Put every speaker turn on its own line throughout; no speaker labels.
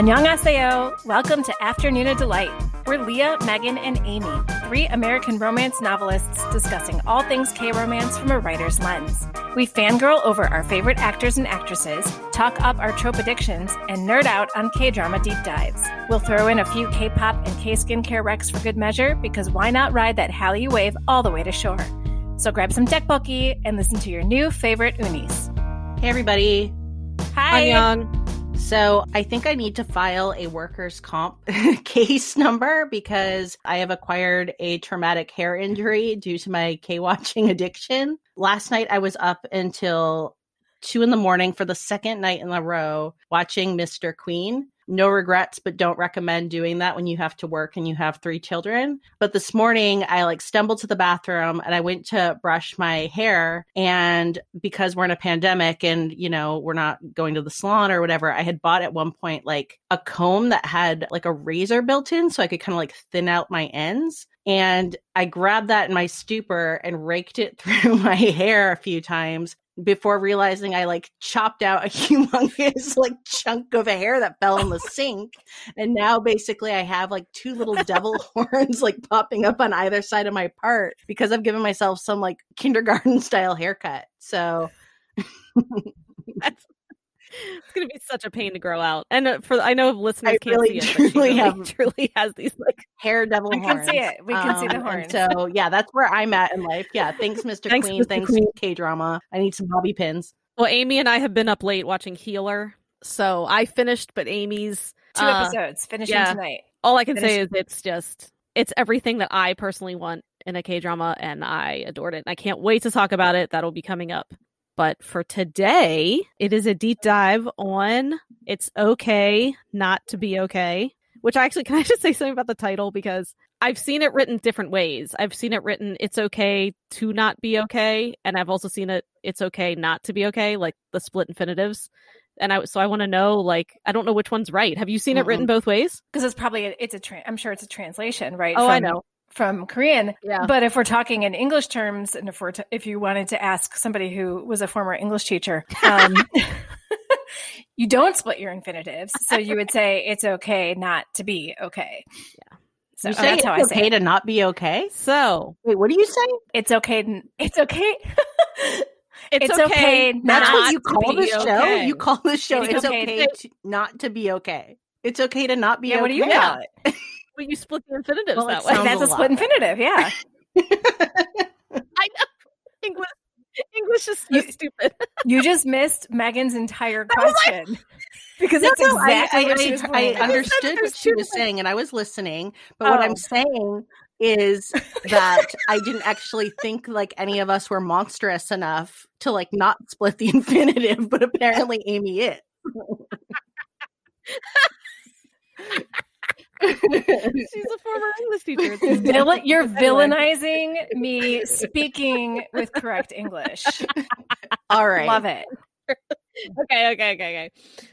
Annyeonghaseyo. Welcome to Afternoona Delight. We're Leah, Megan, and Amy, three American romance novelists discussing all things K romance from a writer's lens. We fangirl over our favorite actors and actresses, talk up our trope addictions, and nerd out on K drama deep dives. We'll throw in a few K pop and K skincare recs for good measure because why not ride that Hallyu wave all the way to shore? So grab some tteokbokki and listen to your new favorite unnies.
Hey, everybody.
Hi.
Annyeong.
So I think I need to file a workers' comp case number because I have acquired a traumatic hair injury due to my K watching addiction. Last night I was up until two in the morning for the second night in a row watching Mr. Queen no regrets, but don't recommend doing that when you have to work and you have three children. But this morning, I like stumbled to the bathroom and I went to brush my hair. And because we're in a pandemic and, you know, we're not going to the salon or whatever, I had bought at one point like a comb that had like a razor built in so I could kind of like thin out my ends. And I grabbed that in my stupor and raked it through my hair a few times before realizing I like chopped out a humongous like chunk of hair that fell in the sink. And now basically I have like two little devil horns like popping up on either side of my part because I've given myself some like kindergarten style haircut. So
That's it's gonna be such a pain to grow out. And uh, for I know listeners
I
can't
really
see it, but she
truly
really,
have-
truly has these like
hair devil
We
horns.
can see it. We can see the
Um,
horns.
So yeah, that's where I'm at in life. Yeah. Thanks, Mr.
Thanks,
Queen.
Mr.
Thanks,
Queen.
K drama. I need some bobby pins.
well, Amy and I have been up late watching Healer. So I finished, but Amy's
Two
uh,
episodes finishing
yeah.
tonight.
all I can
Finish-
say is it's just it's everything that I personally want in a K drama, and I adored it. And I can't wait to talk about it. That'll be coming up. But for today, it is a deep dive on It's Okay Not to Be Okay, which I actually can I just say something about the title because I've seen it written different ways. I've seen it written It's Okay to Not Be Okay, and I've also seen it It's Okay Not to Be Okay, like the split infinitives. And I so I want to know like I don't know which one's right. Have you seen it written both ways?
Because it's probably a, it's a tra- I'm sure it's a translation, right?
Oh, I know.
From Korean.
Yeah.
But if we're talking in English terms, and if we're t- if you wanted to ask somebody who was a former English teacher, um, you don't split your infinitives, so you would say it's okay not to be okay.
Yeah.
So
you say
that's
it's
how I say
okay
it.
to not be okay?
So
Wait, what do you say?
It's okay. n- It's okay.
it's,
It's okay
okay.
That's
not
what you
to
call
be
the show.
okay.
You call the show.
It's
It's,
okay
okay,
to-
to, not to be okay. It's okay to not be
yeah.
okay.
What do you
Yeah.
call it?
But you split the infinitives
Well,
that way.
That's
a
a split
lot
infinitive. Yeah.
I know. English, English is so
You-
stupid.
You just missed Megan's entire
was like-
question because
No,
that's
no, I,
exactly
I,
what she
I-
was
I understood what she was saying, and I was listening. But what
Oh.
I'm saying is that I didn't actually think like any of us were monstrous enough to like not split the infinitive, but apparently Amy is.
She's a former English teacher. It's just-
Villain, you're villainizing me speaking with correct English.
All right.
Love it.
okay, okay, okay, okay.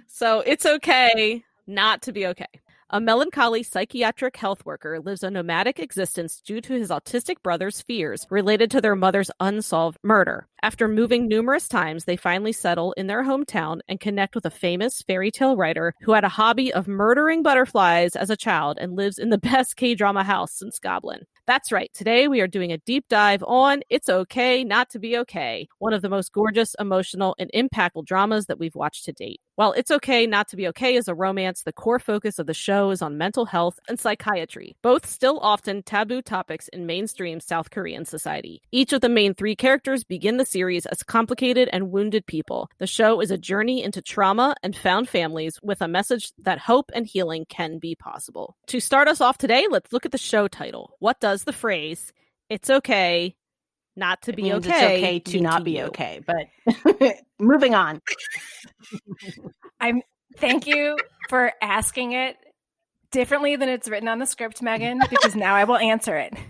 So it's okay not to be okay. A melancholy psychiatric health worker lives a nomadic existence due to his autistic brother's fears related to their mother's unsolved murder. After moving numerous times, they finally settle in their hometown and connect with a famous fairy tale writer who had a hobby of murdering butterflies as a child and lives in the best K drama house since Goblin. That's right. Today we are doing a deep dive on It's Okay Not to Be Okay, one of the most gorgeous, emotional, and impactful dramas that we've watched to date. While It's Okay Not to Be Okay is a romance, the core focus of the show is on mental health and psychiatry, both still often taboo topics in mainstream South Korean society. Each of the main three characters begin the series as complicated and wounded people. The show is a journey into trauma and found families with a message that hope and healing can be possible. To start us off today, let's look at the show title. What does the phrase, it's okay not to
It
be okay,
It's okay to not be
you?
okay. But moving on.
I'm thank you for asking it differently than it's written on the script, Megan, because now I will answer it.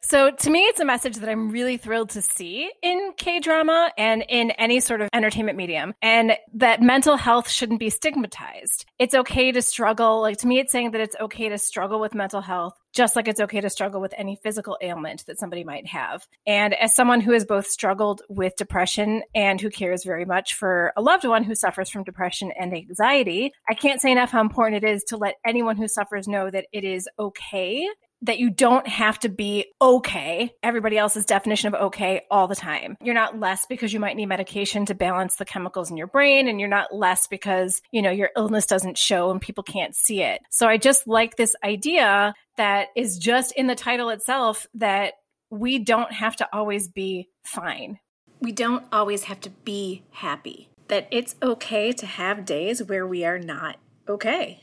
So to me, it's a message that I'm really thrilled to see in K drama and in any sort of entertainment medium, and that mental health shouldn't be stigmatized. It's okay to struggle. Like to me, it's saying that it's okay to struggle with mental health, just like it's okay to struggle with any physical ailment that somebody might have. And as someone who has both struggled with depression and who cares very much for a loved one who suffers from depression and anxiety, I can't say enough how important it is to let anyone who suffers know that it is okay that you don't have to be okay, everybody else's definition of okay all the time. You're not less because you might need medication to balance the chemicals in your brain, and you're not less because, you know, your illness doesn't show and people can't see it. So I just like this idea that is just in the title itself that we don't have to always be fine. We don't always have to be happy. That it's okay to have days where we are not okay.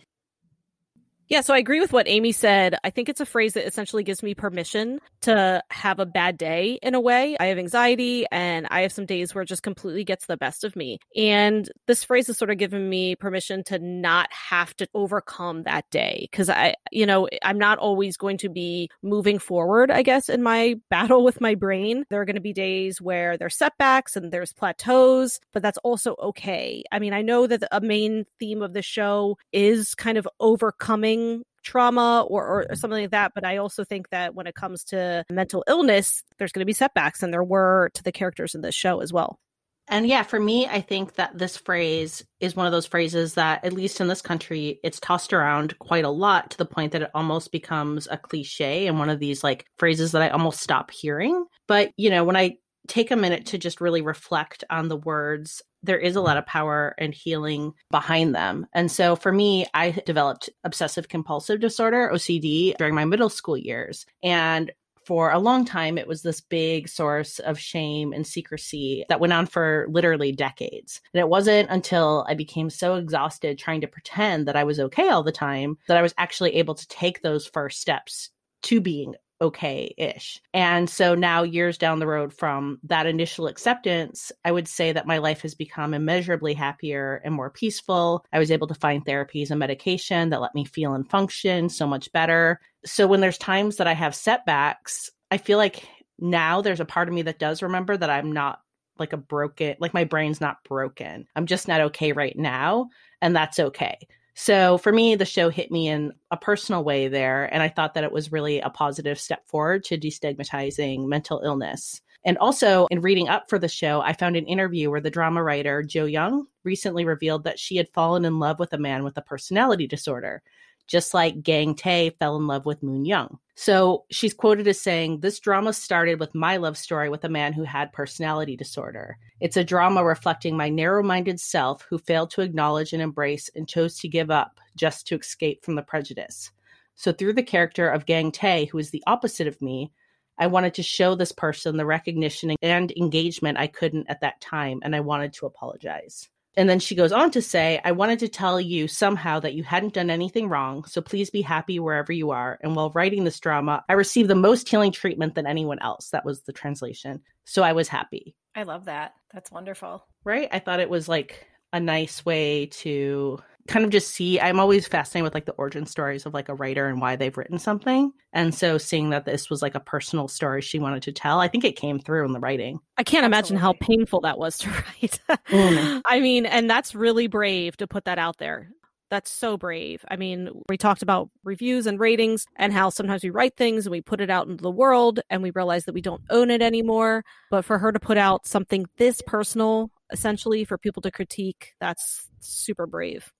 Yeah, so I agree with what Amy said. I think it's a phrase that essentially gives me permission to have a bad day in a way. I have anxiety and I have some days where it just completely gets the best of me. And this phrase has sort of given me permission to not have to overcome that day because I, you know, I'm not always going to be moving forward, I guess, in my battle with my brain. There are going to be days where there's setbacks and there's plateaus, but that's also okay. I mean, I know that a main theme of the show is kind of overcoming trauma or, or, mm-hmm. something like that. But I also think that when it comes to mental illness, there's going to be setbacks, and there were to the characters in this show as well.
And yeah, for me, I think that this phrase is one of those phrases that, at least in this country, it's tossed around quite a lot to the point that it almost becomes a cliche and one of these like phrases that I almost stop hearing. But, you know, when I take a minute to just really reflect on the words there is a lot mm-hmm. of power and healing behind them. And so for me, I developed obsessive compulsive disorder, OCD, during my middle school years. And for a long time, it was this big source of shame and secrecy that went on for literally decades. And it wasn't until I became so exhausted trying to pretend that I was okay all the time that I was actually able to take those first steps to being okay ish. And so now, years down the road from that initial acceptance, I would say that my life has become immeasurably happier and more peaceful. I was able to find therapies and medication that let me feel and function so much better. So when there's times that I have setbacks, I feel like now there's a part of me that does remember that I'm not like a broken, like my brain's not broken. I'm just not okay right now. And that's okay. So for me, the show hit me in a personal way there. And I thought that it was really a positive step forward to destigmatizing mental illness. And also, in reading up for the show, I found an interview where the drama writer Jo Yong recently revealed that she had fallen in love with a man with a personality disorder just like Gang Tae fell in love with Moon Young. So she's quoted as saying, This drama started with my love story with a man who had personality disorder. It's a drama reflecting my narrow minded self who failed to acknowledge and embrace and chose to give up just to escape from the prejudice. So through the character of Gang Tae, who is the opposite of me, I wanted to show this person the recognition and engagement I couldn't at that time, and I wanted to apologize. And then she goes on to say, I wanted to tell you somehow that you hadn't done anything wrong, so please be happy wherever you are. And while writing this drama, I received the most healing treatment than anyone else. That was the translation. So I was happy.
I love that. That's wonderful.
Right? I thought it was like a nice way to kind of just see i'm always fascinated with like the origin stories of like a writer and why they've written something and so seeing that this was like a personal story she wanted to tell i think it came through in the writing
i can't Absolutely. imagine how painful that was to write mm. i mean and that's really brave to put that out there that's so brave. I mean, we talked about reviews and ratings and how sometimes we write things and we put it out into the world and we realize that we don't own it anymore. But for her to put out something this personal, essentially, for people to critique, that's super brave.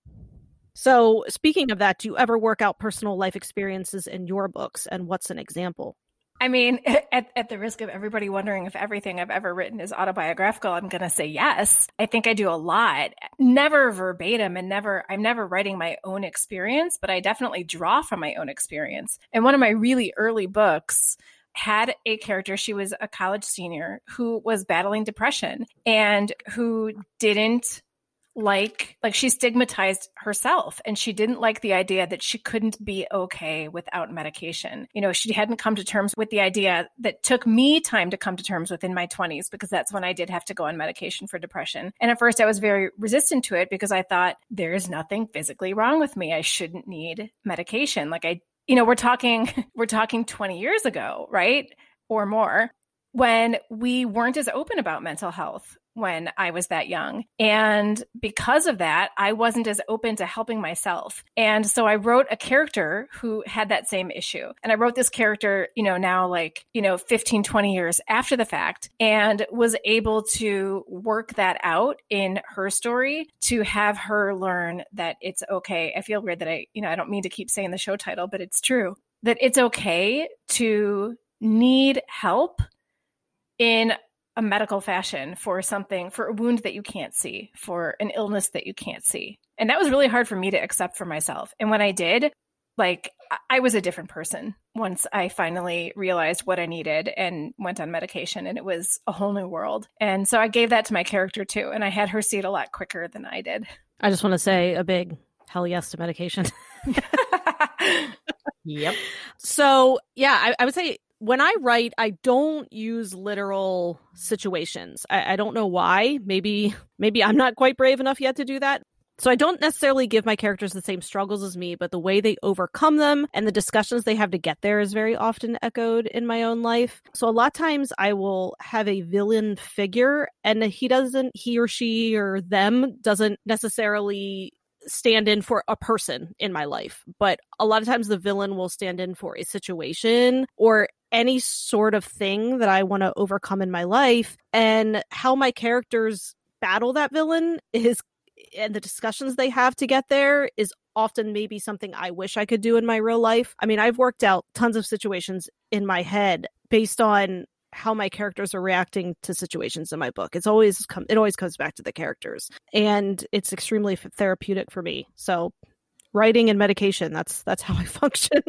So, speaking of that, do you ever work out personal life experiences in your books? And what's an example?
I mean, at, at the risk of everybody wondering if everything I've ever written is autobiographical, I'm going to say yes. I think I do a lot. Never verbatim and never, I'm never writing my own experience, but I definitely draw from my own experience. And one of my really early books, had a character, she was a college senior who was battling depression and who didn't like like she stigmatized herself and she didn't like the idea that she couldn't be okay without medication. You know, she hadn't come to terms with the idea that took me time to come to terms with in my 20s because that's when I did have to go on medication for depression. And at first I was very resistant to it because I thought there is nothing physically wrong with me. I shouldn't need medication. Like I you know, we're talking we're talking 20 years ago, right? or more when we weren't as open about mental health when I was that young. And because of that, I wasn't as open to helping myself. And so I wrote a character who had that same issue. And I wrote this character, you know, now like, you know, 15, 20 years after the fact and was able to work that out in her story to have her learn that it's okay. I feel weird that I, you know, I don't mean to keep saying the show title, but it's true that it's okay to need help in a medical fashion for something, for a wound that you can't see, for an illness that you can't see. And that was really hard for me to accept for myself. And when I did, like I was a different person once I finally realized what I needed and went on medication and it was a whole new world. And so I gave that to my character too and I had her see it a lot quicker than I did.
I just want to say a big hell yes to medication.
yep.
So, yeah, I, I would say when I write, I don't use literal situations. I, I, don't know why. Maybe maybe I'm not quite brave enough yet to do that. So I don't necessarily give my characters the same struggles as me, but the way they overcome them and the discussions they have to get there is very often echoed in my own life. So a lot of times I will have a villain figure and he doesn't he or she or them doesn't necessarily stand in for a person in my life, but a lot of times the villain will stand in for a situation or any sort of thing that I want to overcome in my life and how my characters battle that villain is and the discussions they have to get there is often maybe something I wish I could do in my real life. I mean, I've worked out tons of situations in my head based on how my characters are reacting to situations in my book. It's always come it always comes back to the characters and it's extremely therapeutic for me. So writing and medication. That's that's how I function.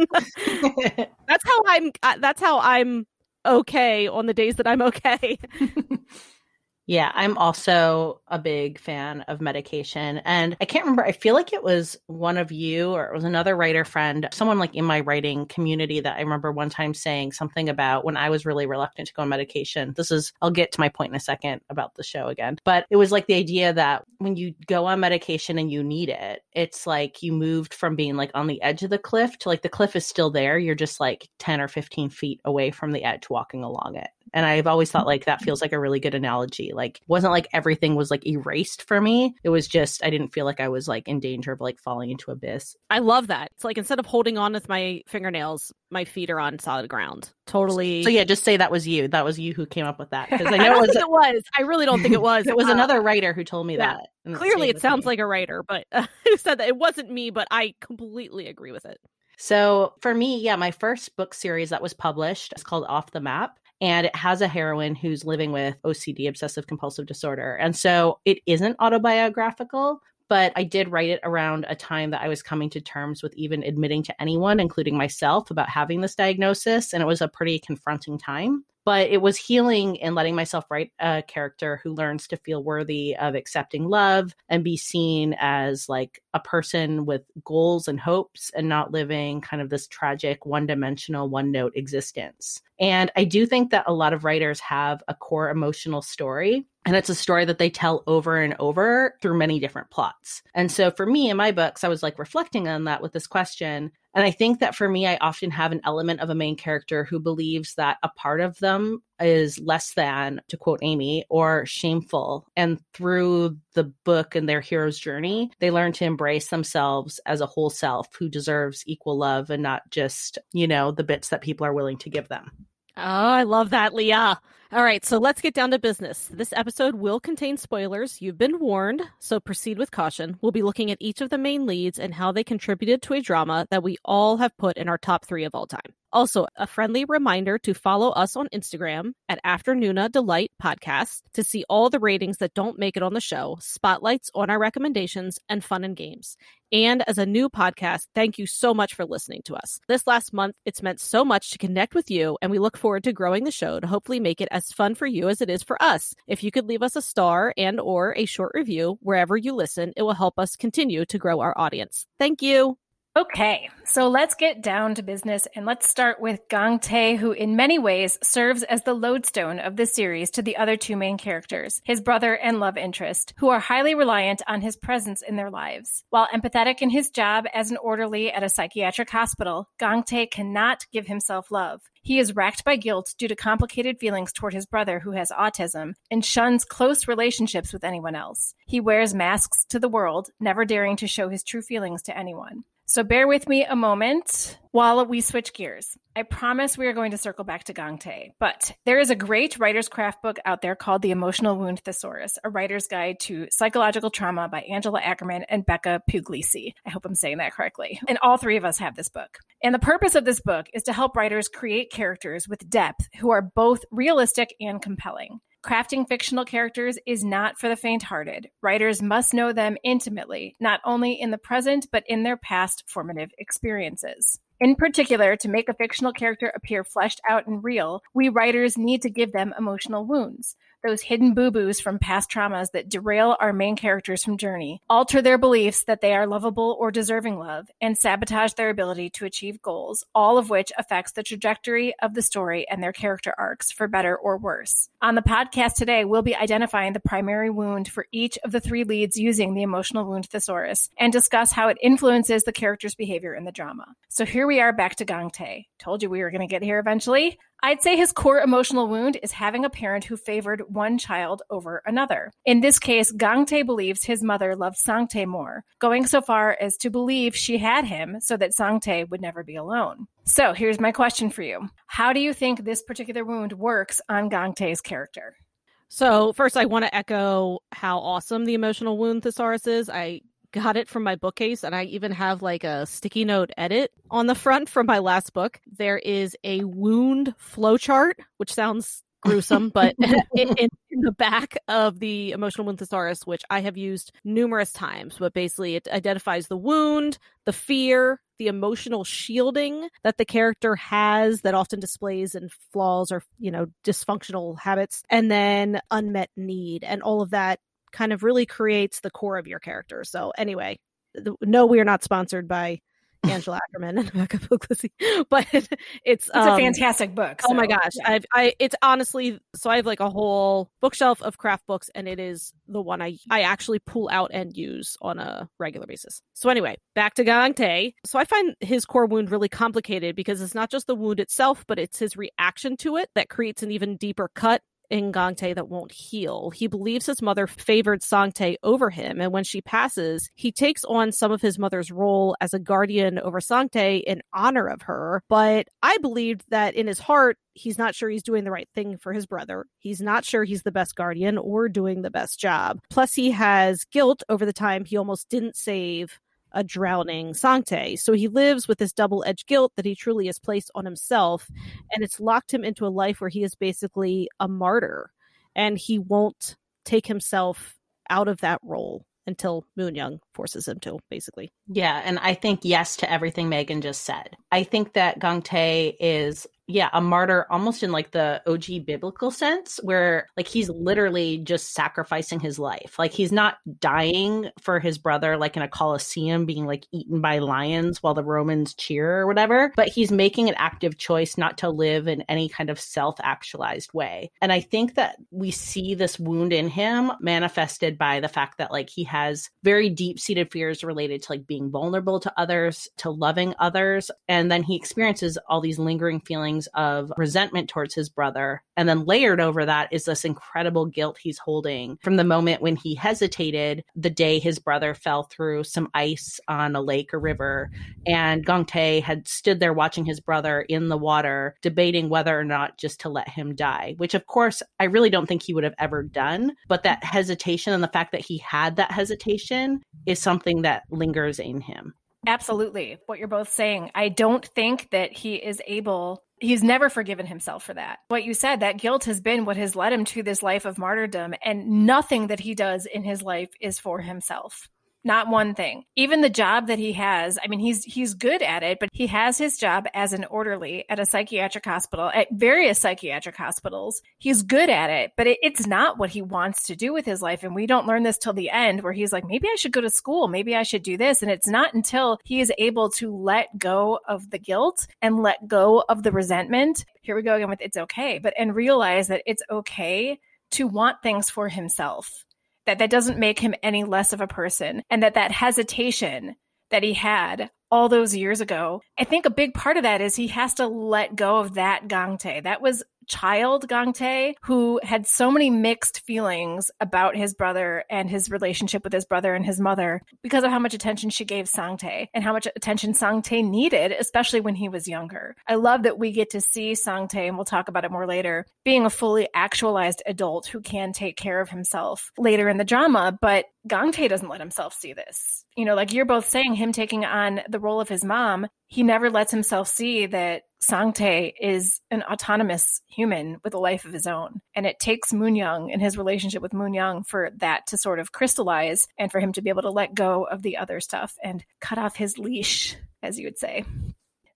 that's how I'm. Uh, that's how I'm okay on the days that I'm okay.
Yeah, I'm also a big fan of medication. And I can't remember, I feel like it was one of you or it was another writer friend, someone like in my writing community that I remember one time saying something about when I was really reluctant to go on medication. This is, I'll get to my point in a second about the show again. But it was like the idea that when you go on medication and you need it, it's like you moved from being like on the edge of the cliff to like the cliff is still there. You're just like 10 or 15 feet away from the edge walking along it. And I've always thought like that feels like a really good analogy. Like wasn't like everything was like erased for me. It was just I didn't feel like I was like in danger of like falling into abyss.
I love that. It's like instead of holding on with my fingernails, my feet are on solid ground. Totally.
So yeah, just say that was you. That was you who came up with that. Because I know I
it, was, it was. I really don't think it was.
it was uh, another writer who told me yeah.
that. Clearly, it sounds me. like a writer, but uh, who said that it wasn't me. But I completely agree with it.
So for me, yeah, my first book series that was published is called Off the Map and it has a heroine who's living with OCD, obsessive compulsive disorder. And so it isn't autobiographical, but I did write it around a time that I was coming to terms with even admitting to anyone, including myself, about having this diagnosis. And it was a pretty confronting time but it was healing and letting myself write a character who learns to feel worthy of accepting love and be seen as like a person with goals and hopes and not living kind of this tragic one dimensional one note existence and i do think that a lot of writers have a core emotional story and it's a story that they tell over and over through many different plots. And so for me in my books, I was like reflecting on that with this question. And I think that for me, I often have an element of a main character who believes that a part of them is less than, to quote Amy, or shameful. And through the book and their hero's journey, they learn to embrace themselves as a whole self who deserves equal love and not just, you know, the bits that people are willing to give them.
Oh, I love that, Leah. All right, so let's get down to business. This episode will contain spoilers. You've been warned, so proceed with caution. We'll be looking at each of the main leads and how they contributed to a drama that we all have put in our top three of all time. Also, a friendly reminder to follow us on Instagram at Afternoona Delight Podcast to see all the ratings that don't make it on the show, spotlights on our recommendations, and fun and games. And as a new podcast, thank you so much for listening to us. This last month, it's meant so much to connect with you, and we look forward to growing the show to hopefully make it as fun for you as it is for us. If you could leave us a star and or a short review wherever you listen, it will help us continue to grow our audience. Thank you.
Okay, so let's get down to business and let's start with Tae, who in many ways serves as the lodestone of the series to the other two main characters, his brother and love interest, who are highly reliant on his presence in their lives. While empathetic in his job as an orderly at a psychiatric hospital, Tae cannot give himself love. He is racked by guilt due to complicated feelings toward his brother who has autism and shuns close relationships with anyone else. He wears masks to the world, never daring to show his true feelings to anyone. So bear with me a moment while we switch gears. I promise we are going to circle back to Gong Tae, but there is a great writer's craft book out there called The Emotional Wound Thesaurus, a writer's guide to psychological trauma by Angela Ackerman and Becca Puglisi. I hope I'm saying that correctly. And all three of us have this book. And the purpose of this book is to help writers create characters with depth who are both realistic and compelling. Crafting fictional characters is not for the faint hearted. Writers must know them intimately, not only in the present, but in their past formative experiences. In particular, to make a fictional character appear fleshed out and real, we writers need to give them emotional wounds, those hidden boo boos from past traumas that derail our main characters from journey, alter their beliefs that they are lovable or deserving love, and sabotage their ability to achieve goals, all of which affects the trajectory of the story and their character arcs for better or worse. On the podcast today, we'll be identifying the primary wound for each of the three leads using the emotional wound thesaurus and discuss how it influences the character's behavior in the drama. So here we are back to Gong Tae. Told you we were going to get here eventually. I'd say his core emotional wound is having a parent who favored one child over another. In this case, Gong Tae believes his mother loved Sang Tae more, going so far as to believe she had him so that Sang Tae would never be alone. So here's my question for you. How do you think this particular wound works on Gong Tae's character?
So, first, I want to echo how awesome the emotional wound thesaurus is. I got it from my bookcase and I even have like a sticky note edit on the front from my last book. There is a wound flowchart, which sounds gruesome, but in, in, the back of the emotional wound thesaurus, which I have used numerous times, but basically it identifies the wound, the fear, the emotional shielding that the character has that often displays in flaws or, you know, dysfunctional habits, and then unmet need. And all of that kind of really creates the core of your character. So anyway, no, we are not sponsored by Angela Ackerman and Becca Puglisi, but it's
it's um, a fantastic book.
So, oh my gosh. I've I it's honestly so I have like a whole bookshelf of craft books, and it is the one I I actually pull out and use on a regular basis. So anyway, back to Gong Tae. So I find his core wound really complicated because it's not just the wound itself, but it's his reaction to it that creates an even deeper cut in Gong that won't heal. He believes his mother favored Sang Tae over him, and when she passes, he takes on some of his mother's role as a guardian over Sang Tae in honor of her. But I believed that in his heart, he's not sure he's doing the right thing for his brother. He's not sure he's the best guardian or doing the best job. Plus, he has guilt over the time he almost didn't save a drowning Sang Tae. So he lives with this double edged guilt that he truly has placed on himself, and it's locked him into a life where he is basically a martyr, and he won't take himself out of that role until Moon Young forces him to, basically.
Yeah, and I think yes to everything Megan just said. I think that Gong Tae is yeah, a martyr almost in like the OG biblical sense, where like he's literally just sacrificing his life. Like he's not dying for his brother, like in a coliseum being like eaten by lions while the Romans cheer or whatever, but he's making an active choice not to live in any kind of self actualized way. And I think that we see this wound in him manifested by the fact that like he has very deep seated fears related to like being vulnerable to others, to loving others. And then he experiences all these lingering feelings feelings of resentment towards his brother. And then layered over that is this incredible guilt he's holding from the moment when he hesitated the day his brother fell through some ice on a lake or river. And Gong Tae had stood there watching his brother in the water, debating whether or not just to let him die, which of course I really don't think he would have ever done. But that hesitation and the fact that he had that hesitation is something that lingers in him.
Absolutely. What you're both saying. I don't think that he is able he's never forgiven himself for that. What you said, that guilt has been what has led him to this life of martyrdom, and nothing that he does in his life is for himself. Not one thing. Even the job that he has, I mean, he's he's good at it, but he has his job as an orderly at a psychiatric hospital, at various psychiatric hospitals. He's good at it, but it, it's not what he wants to do with his life. And we don't learn this till the end, where he's like, maybe I should go to school, maybe I should do this. And it's not until he is able to let go of the guilt and let go of the resentment. Here we go again with it's okay, but and realize that it's okay to want things for himself that that doesn't make him any less of a person and that that hesitation that he had all those years ago i think a big part of that is he has to let go of that gangtae that was child Gangtae who had so many mixed feelings about his brother and his relationship with his brother and his mother because of how much attention she gave Sangtae and how much attention Sangtae needed, especially when he was younger. I love that we get to see Sangtae, and we'll talk about it more later, being a fully actualized adult who can take care of himself later in the drama, but Gangtae doesn't let himself see this. You know, like you're both saying, him taking on the role of his mom, he never lets himself see that Sangtae is an autonomous human with a life of his own. And it takes Moon Young and his relationship with Moon Young for that to sort of crystallize and for him to be able to let go of the other stuff and cut off his leash, as you would say.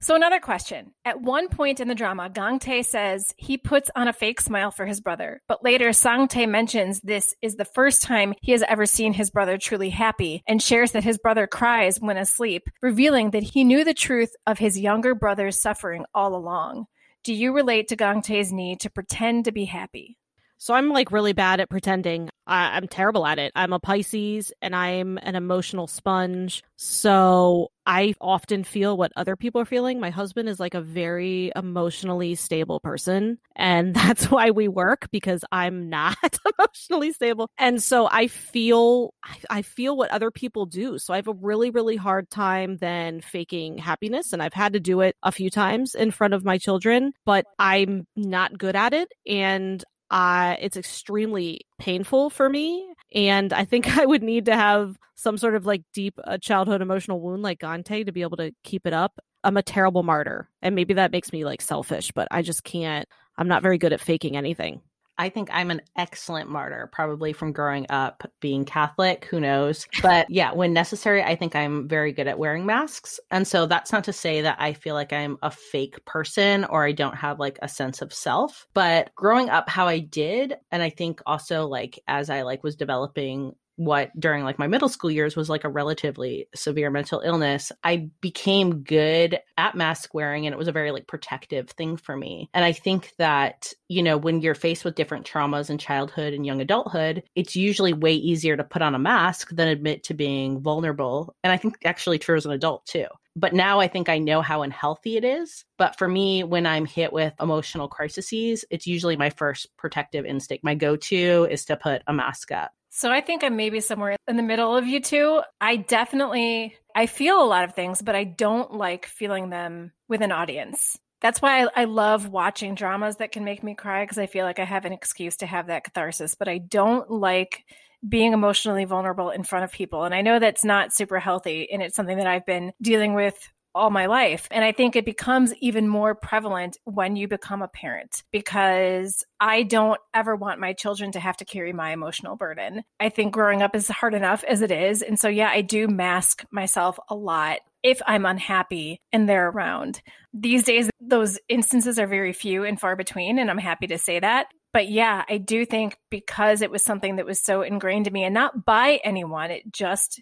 So, another question. At one point in the drama, Gang Tae says he puts on a fake smile for his brother, but later Sang Tae mentions this is the first time he has ever seen his brother truly happy and shares that his brother cries when asleep, revealing that he knew the truth of his younger brother's suffering all along. Do you relate to Gang Tae's need to pretend to be happy?
So I'm like really bad at pretending. I- am terrible at it. I'm a Pisces and I'm an emotional sponge. So I often feel what other people are feeling. My husband is like a very emotionally stable person. And that's why we work because I'm not emotionally stable. And so I feel, I feel what other people do. So I have a really, really hard time then faking happiness. And I've had to do it a few times in front of my children, but I'm not good at it. And uh, it's extremely painful for me. And I think I would need to have some sort of like deep uh, childhood emotional wound like Gangtae to be able to keep it up. I'm a terrible martyr. And maybe that makes me like selfish, but I just can't, I'm not very good at faking anything.
I think I'm an excellent martyr, probably from growing up being Catholic. Who knows? But yeah, when necessary, I think I'm very good at wearing masks. And so that's not to say that I feel like I'm a fake person or I don't have like a sense of self. But growing up how I did, and I think also like as I like was developing what during like my middle school years was like a relatively severe mental illness, I became good at mask wearing and it was a very like protective thing for me. And I think that, you know, when you're faced with different traumas in childhood and young adulthood, it's usually way easier to put on a mask than admit to being vulnerable. And I think actually true as an adult too. But now I think I know how unhealthy it is. But for me, when I'm hit with emotional crises, it's usually my first protective instinct. My go to is to put a mask up.
So I think I'm maybe somewhere in the middle of you two. I definitely I feel a lot of things, but I don't like feeling them with an audience. That's why I, I love watching dramas that can make me cry because I feel like I have an excuse to have that catharsis. But I don't like being emotionally vulnerable in front of people. And I know that's not super healthy. And it's something that I've been dealing with all my life. And I think it becomes even more prevalent when you become a parent because I don't ever want my children to have to carry my emotional burden. I think growing up is hard enough as it is. And so, yeah, I do mask myself a lot if I'm unhappy and they're around. These days, those instances are very few and far between. And I'm happy to say that. But yeah, I do think because it was something that was so ingrained in me and not by anyone, it just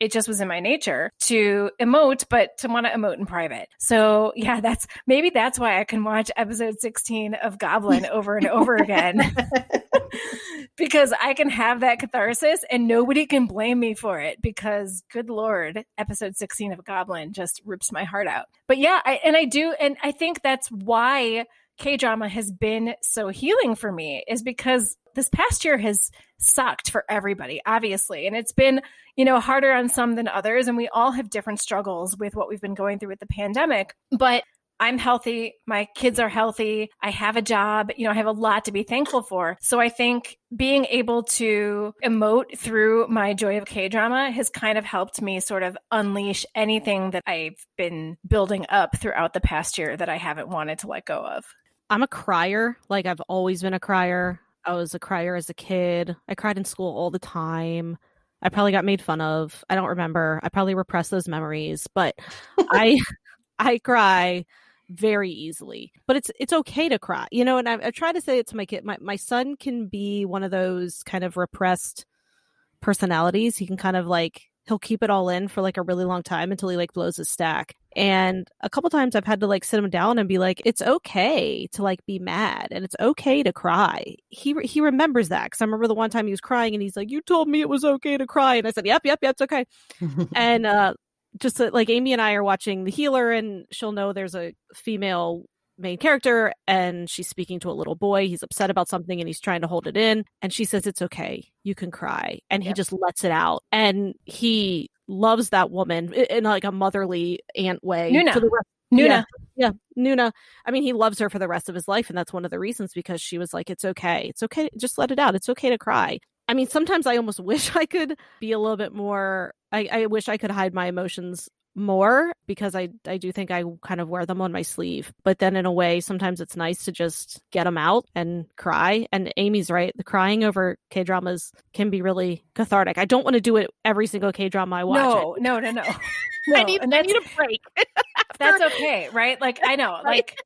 it just was in my nature to emote, but to want to emote in private. So yeah, that's maybe that's why I can watch episode 16 of Goblin over and over again. because I can have that catharsis and nobody can blame me for it because good lord, episode 16 of Goblin just rips my heart out. But yeah, I, and I do and I think that's why K drama has been so healing for me is because this past year has sucked for everybody, obviously. And it's been, you know, harder on some than others. And we all have different struggles with what we've been going through with the pandemic. But I'm healthy. My kids are healthy. I have a job. You know, I have a lot to be thankful for. So I think being able to emote through my joy of K drama has kind of helped me sort of unleash anything that I've been building up throughout the past year that I haven't wanted to let go of.
I'm a crier. Like I've always been a crier. I was a crier as a kid. I cried in school all the time. I probably got made fun of. I don't remember. I probably repressed those memories, but I I cry very easily. But it's it's okay to cry, you know. And I, I try to say it to my kid. My my son can be one of those kind of repressed personalities. He can kind of like he'll keep it all in for like a really long time until he like blows his stack. And a couple times I've had to like sit him down and be like, it's okay to like be mad and it's okay to cry. He he remembers that because I remember the one time he was crying and he's like, you told me it was okay to cry, and I said, yep, yep, yep, it's okay. and uh, just uh, like Amy and I are watching The Healer, and she'll know there's a female main character and she's speaking to a little boy. He's upset about something and he's trying to hold it in. And she says, It's okay. You can cry. And he just lets it out. And he loves that woman in like a motherly aunt way.
Nuna.
For the rest-
Nuna.
Yeah, yeah, Nuna. I mean, he loves her for the rest of his life. And that's one of the reasons because she was like, It's okay. It's okay. Just let it out. It's okay to cry. I mean, sometimes I almost wish I could be a little bit more. I, I wish I could hide my emotions more because I I do think I kind of wear them on my sleeve. But then in a way, sometimes it's nice to just get them out and cry. And Amy's right; the crying over K dramas can be really cathartic. I don't want to do it every single K drama I watch.
No,
it.
no, no, no.
I need, I need a break.
that's okay, right? Like I know, like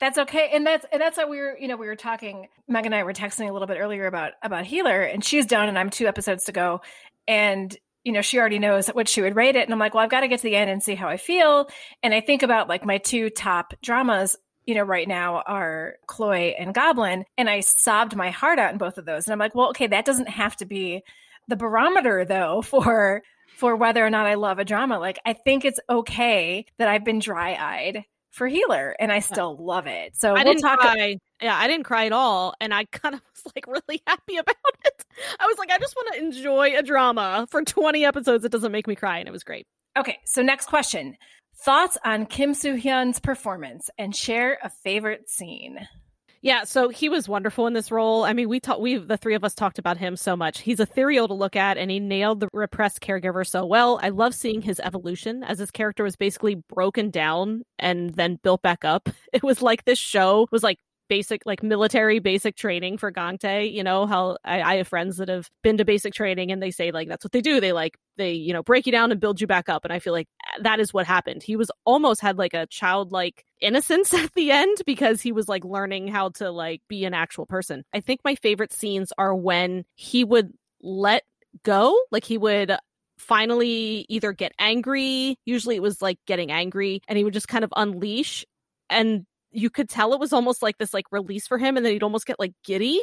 that's okay, and that's and that's how we were. You know, we were talking. Meg and I were texting a little bit earlier about about Healer, and she's done, and I'm two episodes to go, and you know, she already knows what she would rate it. And I'm like, well, I've got to get to the end and see how I feel. And I think about like my two top dramas, you know, right now are CLOY and Goblin. And I sobbed my heart out in both of those. And I'm like, well, okay, that doesn't have to be the barometer though for for whether or not I love a drama. Like I think it's okay that I've been dry eyed for Healer and I still love it. So
I
we'll
didn't
talk
cry. Yeah, I didn't cry at all, and I kind of was like really happy about it. I was like, I just want to enjoy a drama for 20 episodes. It doesn't make me cry, and it was great.
Okay, so next question. Thoughts on Kim Soo Hyun's performance and share a favorite scene.
Yeah, so he was wonderful in this role. I mean, we talked, we the three of us talked about him so much. He's ethereal to look at, and he nailed the repressed caregiver so well. I love seeing his evolution as his character was basically broken down and then built back up. It was like this show was like basic like military basic training for Gangtae. You know how I, I, have friends that have been to basic training and they say like that's what they do. They like they you know break you down and build you back up. And I feel like that is what happened. He was almost had like a childlike innocence at the end because he was like learning how to like be an actual person. I think my favorite scenes are when he would let go, like he would finally either get angry usually it was like getting angry and he would just kind of unleash and you could tell it was almost like this like release for him and then he'd almost get like giddy.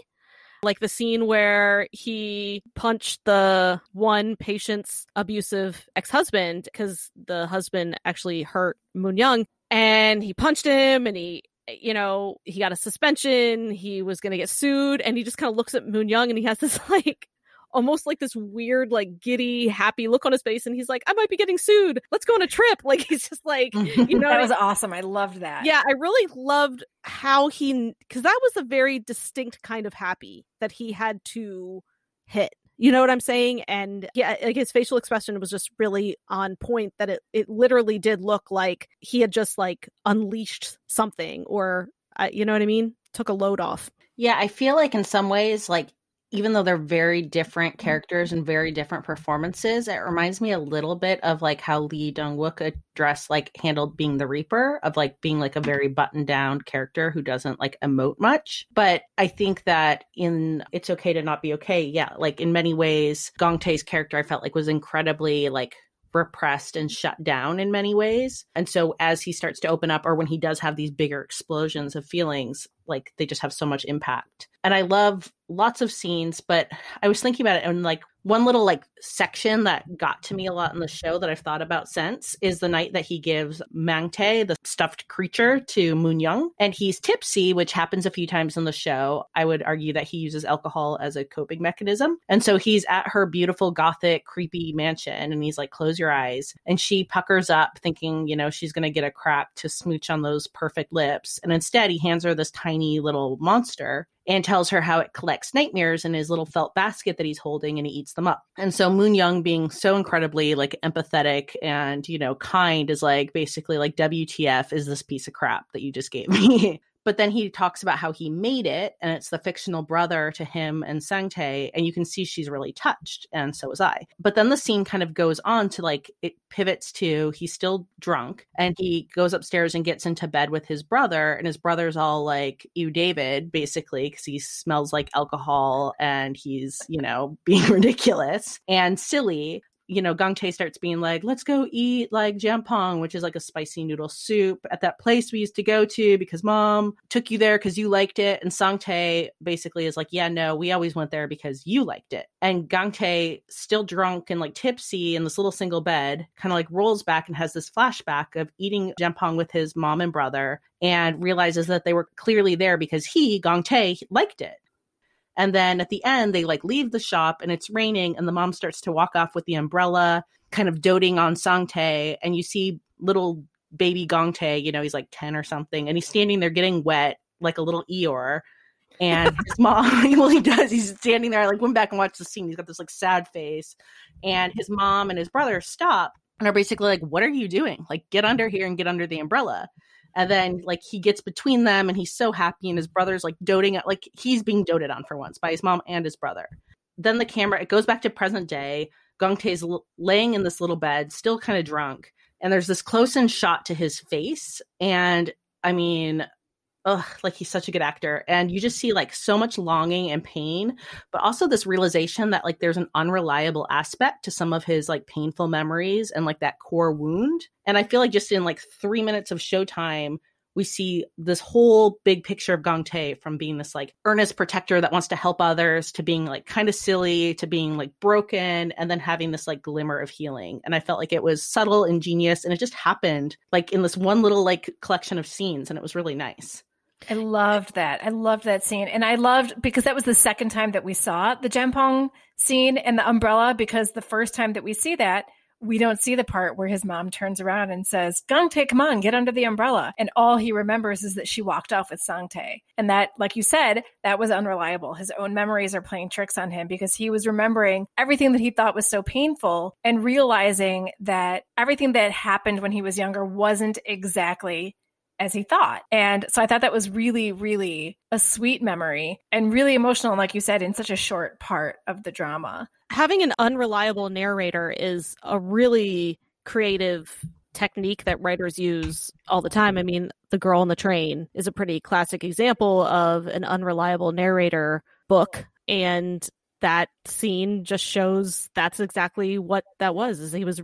Like the scene where he punched the one patient's abusive ex-husband because the husband actually hurt moon young and he punched him and he you know he got a suspension he was going to get sued and he just kind of looks at moon young and he has this like almost like this weird, like giddy, happy look on his face, and he's like, "I might be getting sued. Let's go on a trip." Like he's just like, you know,
that was awesome. I loved that.
Yeah, I really loved how he because that was a very distinct kind of happy that he had to hit. You know what I'm saying? And yeah, like his facial expression was just really on point that it, it literally did look like he had just like unleashed something or, uh, you know what I mean? Took a load off.
Yeah, I feel like in some ways, like even though they're very different mm. characters and very different performances, it reminds me a little bit of like how Lee Dong Wook addressed like handled being the Reaper, of like being like a mm. very buttoned down character who doesn't like emote much. But I think that in It's Okay to Not Be Okay, yeah, like in many ways, Gong Tae's character I felt like was incredibly like repressed and shut down in many ways. And so as he starts to open up or when he does have these bigger explosions of feelings, like they just have so much impact. And I love lots of scenes, but I was thinking about it and like one little like section that got to me a lot in the show that I've thought about since is the night that he gives Mangtae, the stuffed creature, to Moon Young. And he's tipsy, which happens a few times in the show. I would argue that he uses alcohol as a coping mechanism. And so he's at her beautiful, gothic, creepy mansion and he's like, close your eyes. And she puckers up, thinking, you know, she's going to get a crap to smooch on those perfect lips. And instead, he hands her this tiny little monster and tells her how it collects nightmares in his little felt basket that he's holding and he eats them up. And so Moon Young being so incredibly like empathetic and, you know, kind is like basically like WTF is this piece of crap that you just gave me. But then he talks about how he made it, and it's the fictional brother to him and Sangtae, and you can see she's really touched, and so was I. But then the scene kind of goes on to like it pivots to he's still drunk, and he goes upstairs and gets into bed with his brother, and his brother's all like, "You, David," basically, because he smells like alcohol and he's you know being ridiculous and silly you know, Gang Tae starts being like, let's go eat like jjamppong, which is like a spicy noodle soup at that place we used to go to because mom took you there because you liked it. And Sang Tae basically is like, yeah, no, we always went there because you liked it. And Gang Tae, still drunk and like tipsy in this little single bed, kind of like rolls back and has this flashback of eating jjamppong with his mom and brother and realizes that they were clearly there because he, Gang Tae, liked it. And then at the end, they like leave the shop and it's raining, and the mom starts to walk off with the umbrella, kind of doting on Sangtae. And you see little baby Gongte, you know, he's like 10 or something, and he's standing there getting wet like a little Eeyore. And his mom, well, he does. He's standing there. I like went back and watched the scene. He's got this like sad face. And his mom and his brother stop and are basically like, What are you doing? Like, get under here and get under the umbrella and then like he gets between them and he's so happy and his brother's like doting like he's being doted on for once by his mom and his brother. Then the camera it goes back to present day. Gangtae's l- laying in this little bed still kind of drunk. And there's this close in shot to his face. And i mean ugh, like he's such a good actor. And you just see like so much longing and pain, but also this realization that like there's an unreliable aspect to some of his like painful memories and like that core wound. And I feel like just in like three minutes of showtime, we see this whole big picture of Gangtae from being this like earnest protector that wants to help others to being like kind of silly to being like broken and then having this like glimmer of healing. And I felt like it was subtle ingenious, and it just happened like in this one little like collection of scenes and it was really nice.
I loved that. I loved that scene. And I loved because that was the second time that we saw the jjamppong scene and the umbrella because the first time that we see that, we don't see the part where his mom turns around and says, Gangtae, come on, get under the umbrella. And all he remembers is that she walked off with Sangtae. And that, like you said, that was unreliable. His own memories are playing tricks on him because he was remembering everything that he thought was so painful and realizing that everything that happened when he was younger wasn't exactly as he thought. And so I thought that was really, really a sweet memory and really emotional, like you said, in such a short part of the drama.
Having an unreliable narrator is a really creative technique that writers use all the time. I mean, The Girl on the Train is a pretty classic example of an unreliable narrator book. And that scene just shows that's exactly what that was is he was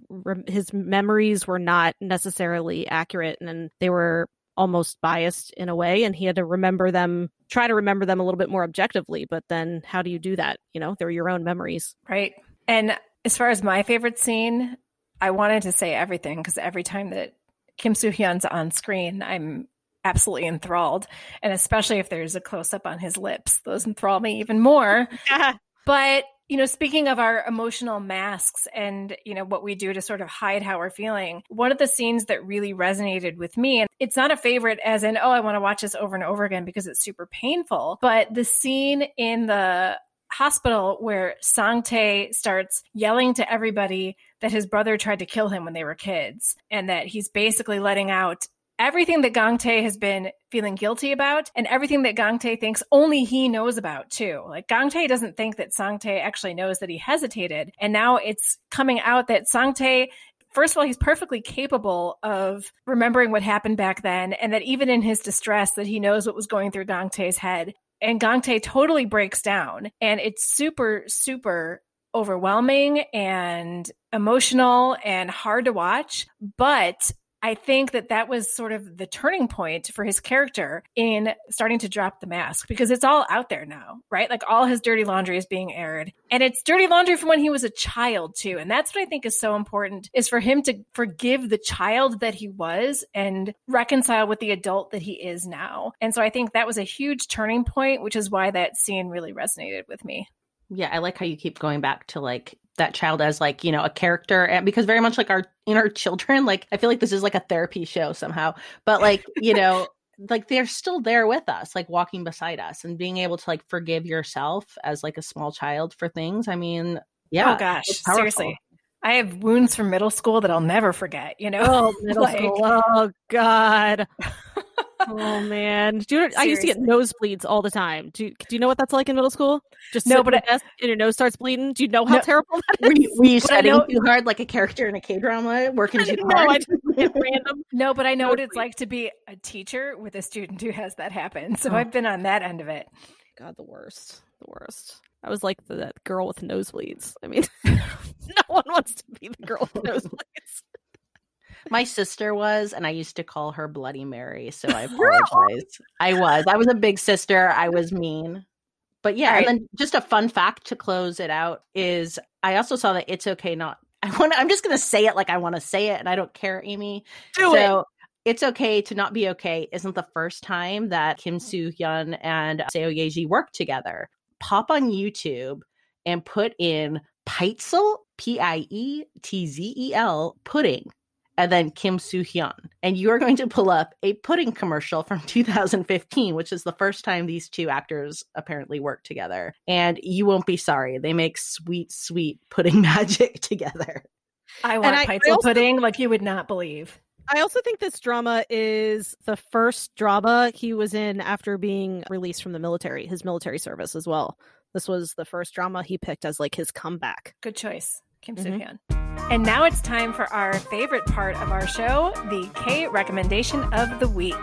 his memories were not necessarily accurate and they were almost biased in a way and he had to remember them try to remember them a little bit more objectively but then how do you do that? You know they're your own memories.
Right. And as far as my favorite scene i wanted to say everything because every time that kim soo hyun's on screen i'm absolutely enthralled. And especially if there's a close up on his lips those enthrall me even more. But you know, speaking of our emotional masks and, you know, what we do to sort of hide how we're feeling, one of the scenes that really resonated with me, and it's not a favorite as in, oh, I want to watch this over and over again because it's super painful, but the scene in the hospital where Sangtae starts yelling to everybody that his brother tried to kill him when they were kids and that he's basically letting out everything that Gangtae has been feeling guilty about and everything that Gangtae thinks only he knows about too. Like Gangtae doesn't think that Sangtae actually knows that he hesitated. And now it's coming out that Sangtae first of all, he's perfectly capable of remembering what happened back then, and that even in his distress, that he knows what was going through Gangtae's head. And Gangtae totally breaks down, and it's super, super overwhelming and emotional and hard to watch. But I think that that was sort of the turning point for his character in starting to drop the mask because it's all out there now, right? Like all his dirty laundry is being aired. And it's dirty laundry from when he was a child too. And that's what I think is so important is for him to forgive the child that he was and reconcile with the adult that he is now. And so I think that was a huge turning point, which is why that scene really resonated with me.
Yeah, I like how you keep going back to like that child as like you know a character and because very much like our inner children like i feel like this is like a therapy show somehow but like you know like they're still there with us like walking beside us and being able to like forgive yourself as like a small child for things i mean oh, yeah
oh gosh seriously I have wounds from middle school that I'll never forget, you know?
Oh, middle like, school. Oh, God. oh man, do you know, I used to get nosebleeds all the time. Do you, do you know what that's like in middle school? Just no, but I, and your nose starts bleeding. Do you know how no, terrible that is?
Were you, were you studying know, too hard, like a character in a K drama, working too hard?
random. No, but I know what it's like to be a teacher with a student who has that happen. So oh. I've been on that end of it.
God, the worst, the worst. I was like the, that girl with nosebleeds. I mean, no one wants to be the girl with nosebleeds.
My sister was, and I used to call her Bloody Mary. So I apologize. I was. I was a big sister. I was mean. But yeah, right. and then just a fun fact to close it out is I also saw that it's okay not. I want. I'm just going to say it like I want to say it, and I don't care, Amy.
Do so, it.
It's okay to not be okay isn't the first time that Kim Soo Hyun and Seo Ye-ji worked together. Pop on YouTube and put in Pietzel, P I E T Z E L, pudding and then Kim Soo Hyun. And you are going to pull up a pudding commercial from 2015, which is the first time these two actors apparently worked together. And you won't be sorry. They make sweet, sweet pudding magic together.
I want I, Pietzel also, pudding like you would not believe.
I also think this drama is the first drama he was in after being released from the military, his military service as well. This was the first drama he picked as like his comeback.
Good choice, Kim mm-hmm. Soo Hyun. And now it's time for our favorite part of our show the K recommendation of the week.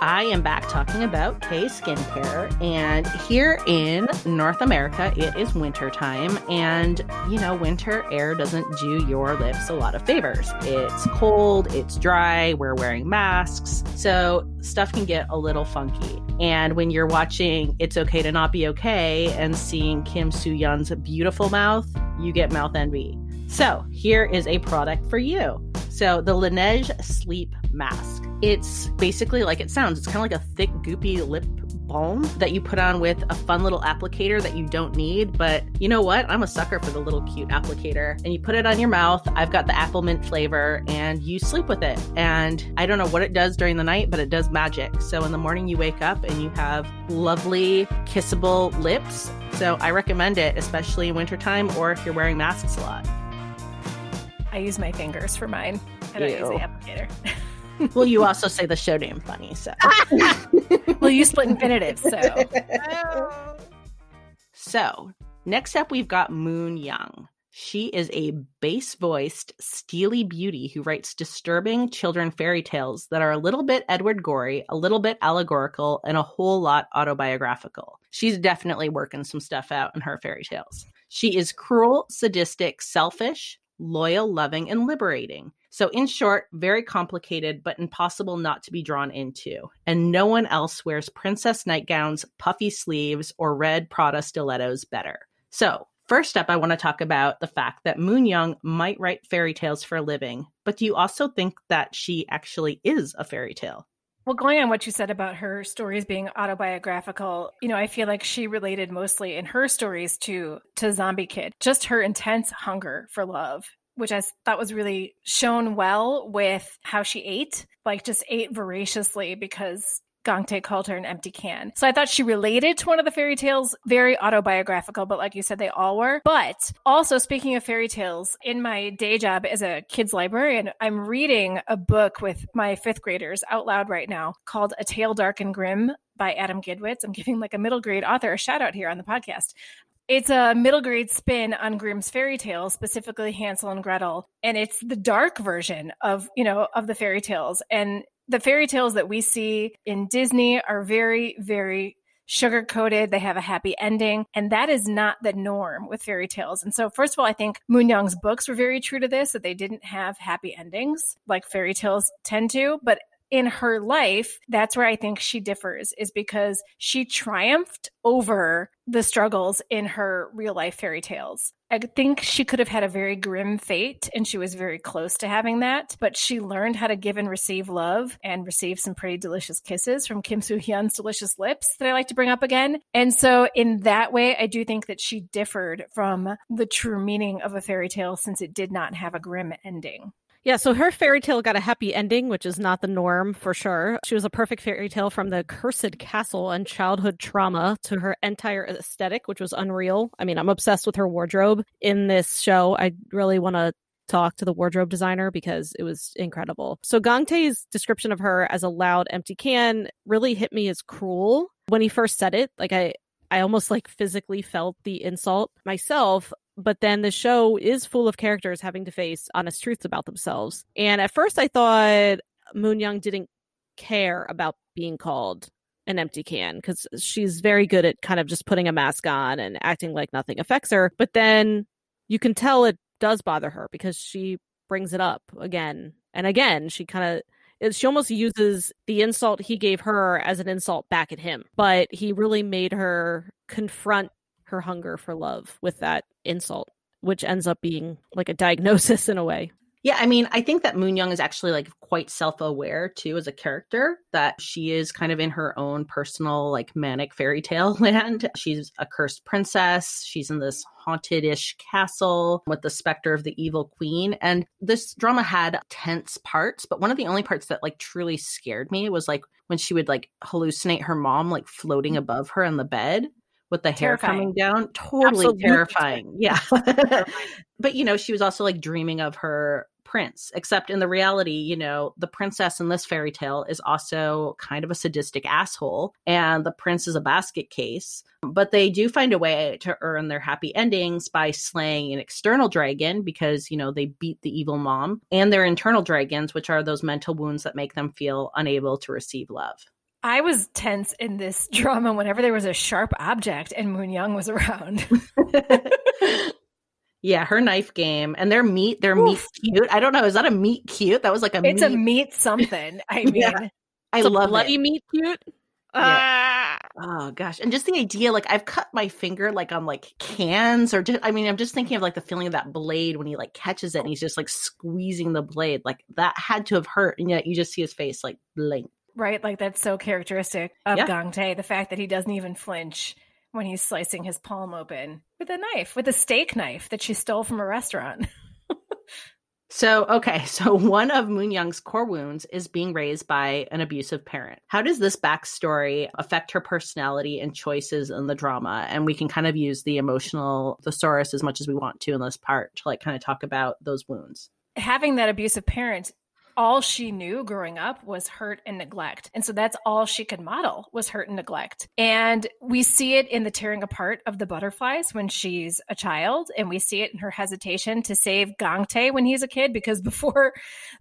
I am back talking about K skincare. And here in North America, it is winter time. And, you know, winter air doesn't do your lips a lot of favors. It's cold, it's dry, we're wearing masks. So stuff can get a little funky. And when you're watching It's Okay to Not Be Okay and seeing Kim Soo Hyun's beautiful mouth, you get mouth envy. So, here is a product for you. So, the Laneige Sleep Mask. It's basically like it sounds. It's kind of like a thick, goopy lip balm that you put on with a fun little applicator that you don't need. But you know what? I'm a sucker for the little cute applicator. And you put it on your mouth. I've got the apple mint flavor, and you sleep with it. And I don't know what it does during the night, but it does magic. So in the morning, you wake up and you have lovely, kissable lips. So I recommend it, especially in wintertime or if you're wearing masks a lot.
I use my fingers for mine. I don't Ew. use the applicator.
well, you also say the show name funny, so.
well, you split infinitives, so.
so, next up, we've got Moon Young. She is a bass voiced, steely beauty who writes disturbing children fairy tales that are a little bit Edward Gorey, a little bit allegorical, and a whole lot autobiographical. She's definitely working some stuff out in her fairy tales. She is cruel, sadistic, selfish, loyal, loving, and liberating. So, in short, very complicated, but impossible not to be drawn into. And no one else wears princess nightgowns, puffy sleeves, or red Prada stilettos better. So, first up, I want to talk about the fact that Moon Young might write fairy tales for a living, but do you also think that she actually is a fairy tale?
Well, going on what you said about her stories being autobiographical, you know, I feel like she related mostly in her stories to to Zombie Kid, just her intense hunger for love, which I thought was really shown well with how she ate, like just ate voraciously because Gangtae called her an empty can. So I thought she related to one of the fairy tales, very autobiographical, but like you said, they all were. But also, speaking of fairy tales, in my day job as a kids librarian, I'm reading a book with my fifth graders out loud right now called A Tale Dark and Grim by Adam Gidwitz. I'm giving like a middle grade author a shout out here on the podcast. It's a middle grade spin on Grimm's fairy tales, specifically Hansel and Gretel, and it's the dark version of, you know, of the fairy tales. And the fairy tales that we see in Disney are very, very sugar coated. They have a happy ending. And that is not the norm with fairy tales. And so, first of all, I think Moon Young's books were very true to this, that they didn't have happy endings like fairy tales tend to. But in her life, that's where I think she differs, is because she triumphed over the struggles in her real life fairy tales. I think she could have had a very grim fate, and she was very close to having that. But she learned how to give and receive love and receive some pretty delicious kisses from Kim Soo Hyun's delicious lips that I like to bring up again. And so, in that way, I do think that she differed from the true meaning of a fairy tale since it did not have a grim ending.
Yeah, so her fairy tale got a happy ending, which is not the norm for sure. She was a perfect fairy tale from the cursed castle and childhood trauma to her entire aesthetic, which was unreal. I mean, I'm obsessed with her wardrobe in this show. I really want to talk to the wardrobe designer because it was incredible. So Gangtae's description of her as a loud empty can really hit me as cruel when he first said it. Like I I almost like physically felt the insult myself, but then the show is full of characters having to face honest truths about themselves. And at first I thought Moon Young didn't care about being called an empty can because she's very good at kind of just putting a mask on and acting like nothing affects her. But then you can tell it does bother her because she brings it up again and again. She kind of she almost uses the insult he gave her as an insult back at him, but he really made her confront her hunger for love with that insult, which ends up being like a diagnosis in a way.
Yeah, I mean, I think that Moon Young is actually like quite self-aware too as a character that she is kind of in her own personal like manic fairy tale land. She's a cursed princess. She's in this haunted-ish castle with the specter of the evil queen and this drama had tense parts, but one of the only parts that like truly scared me was like when she would like hallucinate her mom like floating mm. above her in the bed with the terrifying. hair coming down. Totally Absolutely. terrifying. Yeah. Oh but you know, she was also like dreaming of her prince, except in the reality, you know, the princess in this fairy tale is also kind of a sadistic asshole, and the prince is a basket case. But they do find a way to earn their happy endings by slaying an external dragon because, you know, they beat the evil mom, and their internal dragons, which are those mental wounds that make them feel unable to receive love.
I was tense in this drama whenever there was a sharp object and Moon Young was around.
yeah, her knife game and their meat, their Oof. meat cute. I don't know, is that a meat cute? That was like a
It's meat... a meat something. I mean, yeah.
I love
bloody
it.
meat cute.
Yeah. Ah. Oh gosh, and just the idea, like I've cut my finger like on like cans, or just I mean, I'm just thinking of like the feeling of that blade when he like catches it and he's just like squeezing the blade, like that had to have hurt, and yet you just see his face like blink
right? Like that's so characteristic of yeah. Gangtae, the fact that he doesn't even flinch when he's slicing his palm open with a knife, with a steak knife that she stole from a restaurant.
so, okay, so one of Moon Young's core wounds is being raised by an abusive parent. How does this backstory affect her personality and choices in the drama? And we can kind of use the emotional thesaurus as much as we want to in this part to like kind of talk about those wounds.
Having that abusive parent all she knew growing up was hurt and neglect. And so that's all she could model was hurt and neglect. And we see it in the tearing apart of the butterflies when she's a child. And we see it in her hesitation to save Gangtae when he's a kid, because before,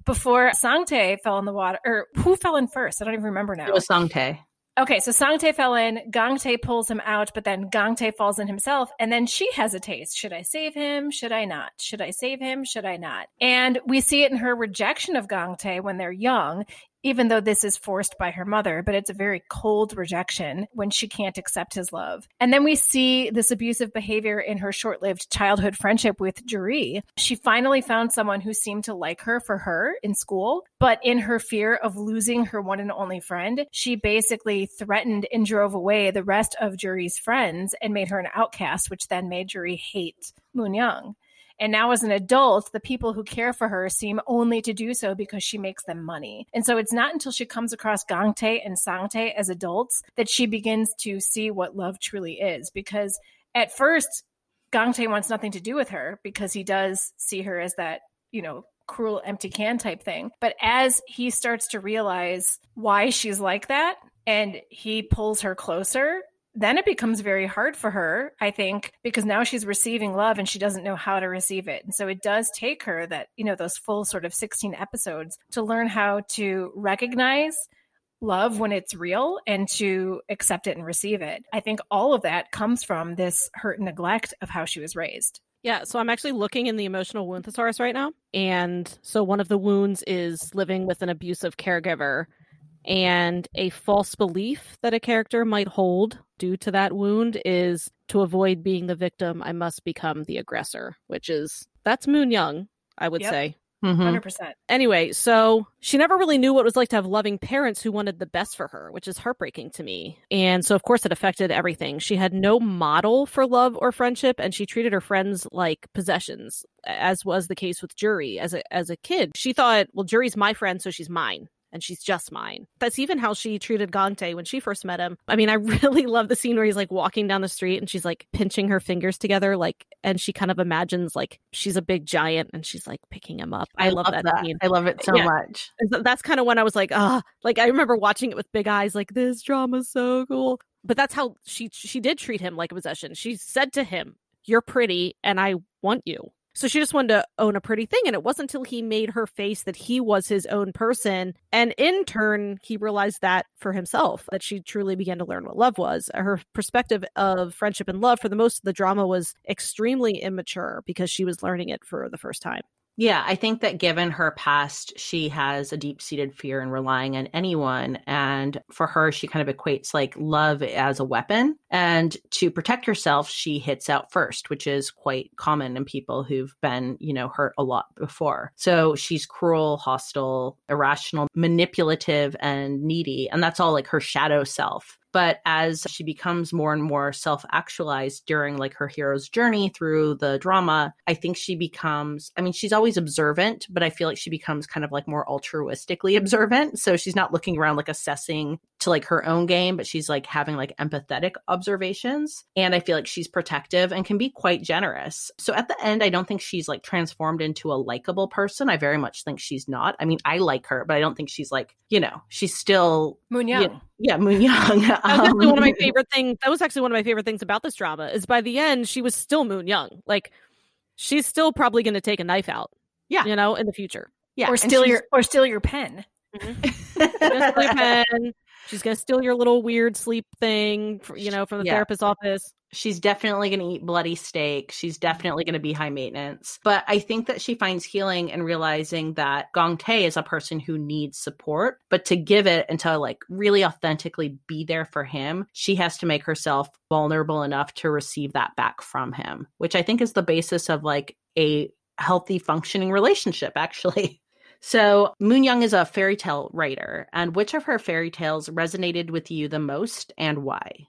before Sangtae fell in the water, or who fell in first? I don't even remember now.
It was Sangtae.
Okay, so Sangtae fell in, Gangtae pulls him out, but then Gangtae falls in himself, and then she hesitates. Should I save him? Should I not? Should I save him? Should I not? And we see it in her rejection of Gangtae when they're young, even though this is forced by her mother, but it's a very cold rejection when she can't accept his love. And then we see this abusive behavior in her short lived childhood friendship with Juri. She finally found someone who seemed to like her for her in school, but in her fear of losing her one and only friend, she basically threatened and drove away the rest of Juri's friends and made her an outcast, which then made Juri hate Moon Young. And now, as an adult, the people who care for her seem only to do so because she makes them money. And so it's not until she comes across Gangtae and Sangtae as adults that she begins to see what love truly is. Because at first, Gangtae wants nothing to do with her because he does see her as that, you know, cruel empty can type thing. But as he starts to realize why she's like that and he pulls her closer, then it becomes very hard for her, I think, because now she's receiving love and she doesn't know how to receive it. And so it does take her that, you know, those full sort of 16 episodes to learn how to recognize love when it's real and to accept it and receive it. I think all of that comes from this hurt and neglect of how she was raised.
Yeah, so I'm actually looking in the emotional wound thesaurus right now. And so one of the wounds is living with an abusive caregiver and a false belief that a character might hold due to that wound is to avoid being the victim, I must become the aggressor, which is that's Moon Young, I would yep. say.
100%. Mm-hmm.
Anyway, so she never really knew what it was like to have loving parents who wanted the best for her, which is heartbreaking to me. And so, of course, it affected everything. She had no model for love or friendship, and she treated her friends like possessions, as was the case with Juri. As a, as a kid, she thought, well, Juri's my friend, so she's mine and she's just mine. That's even how she treated Gangtae when she first met him. I mean, I really love the scene where he's like walking down the street and she's like pinching her fingers together, like, and she kind of imagines like she's a big giant and she's like picking him up. I, I love, love, that, that. scene.
I love it so yeah. much.
That's kind of when I was like, ah, like I remember watching it with big eyes, like this drama's so cool. But that's how she she did treat him like a possession. She said to him, "You're pretty, and I want you." So she just wanted to own a pretty thing. And it wasn't until he made her face that he was his own person. And in turn, he realized that for himself, that she truly began to learn what love was. Her perspective of friendship and love for the most of the drama was extremely immature because she was learning it for the first time.
Yeah, I think that given her past, she has a deep seated fear in relying on anyone. And for her, she kind of equates like love as a weapon. And to protect herself, she hits out first, which is quite common in people who've been, you know, hurt a lot before. So she's cruel, hostile, irrational, manipulative, and needy. And that's all like her shadow self but as she becomes more and more self-actualized during like her hero's journey through the drama i think she becomes i mean she's always observant but i feel like she becomes kind of like more altruistically observant. So she's not looking around like assessing to like her own game but she's like having like empathetic observations. And i feel like she's protective and can be quite generous. So at the end i don't think she's like transformed into a likable person. I very much think she's not. I mean i like her but i don't think she's like you know she's still
moon young you know,
yeah, Moon Young.
That was actually um, one of my um, favorite things. That was actually one of my favorite things about this drama is by the end she was still Moon Young. Like she's still probably going to take a knife out.
Yeah,
you know, in the future.
Yeah, or steal your or steal your pen.
Mm-hmm. your pen. She's going to steal your little weird sleep thing, you know, from the yeah. therapist's office.
She's definitely going to eat bloody steak. She's definitely going to be high maintenance. But I think that she finds healing in realizing that Gangtae is a person who needs support, but to give it and to like really authentically be there for him, she has to make herself vulnerable enough to receive that back from him, which I think is the basis of like a healthy functioning relationship actually. So, Moon Young is a fairy tale writer, and which of her fairy tales resonated with you the most and why?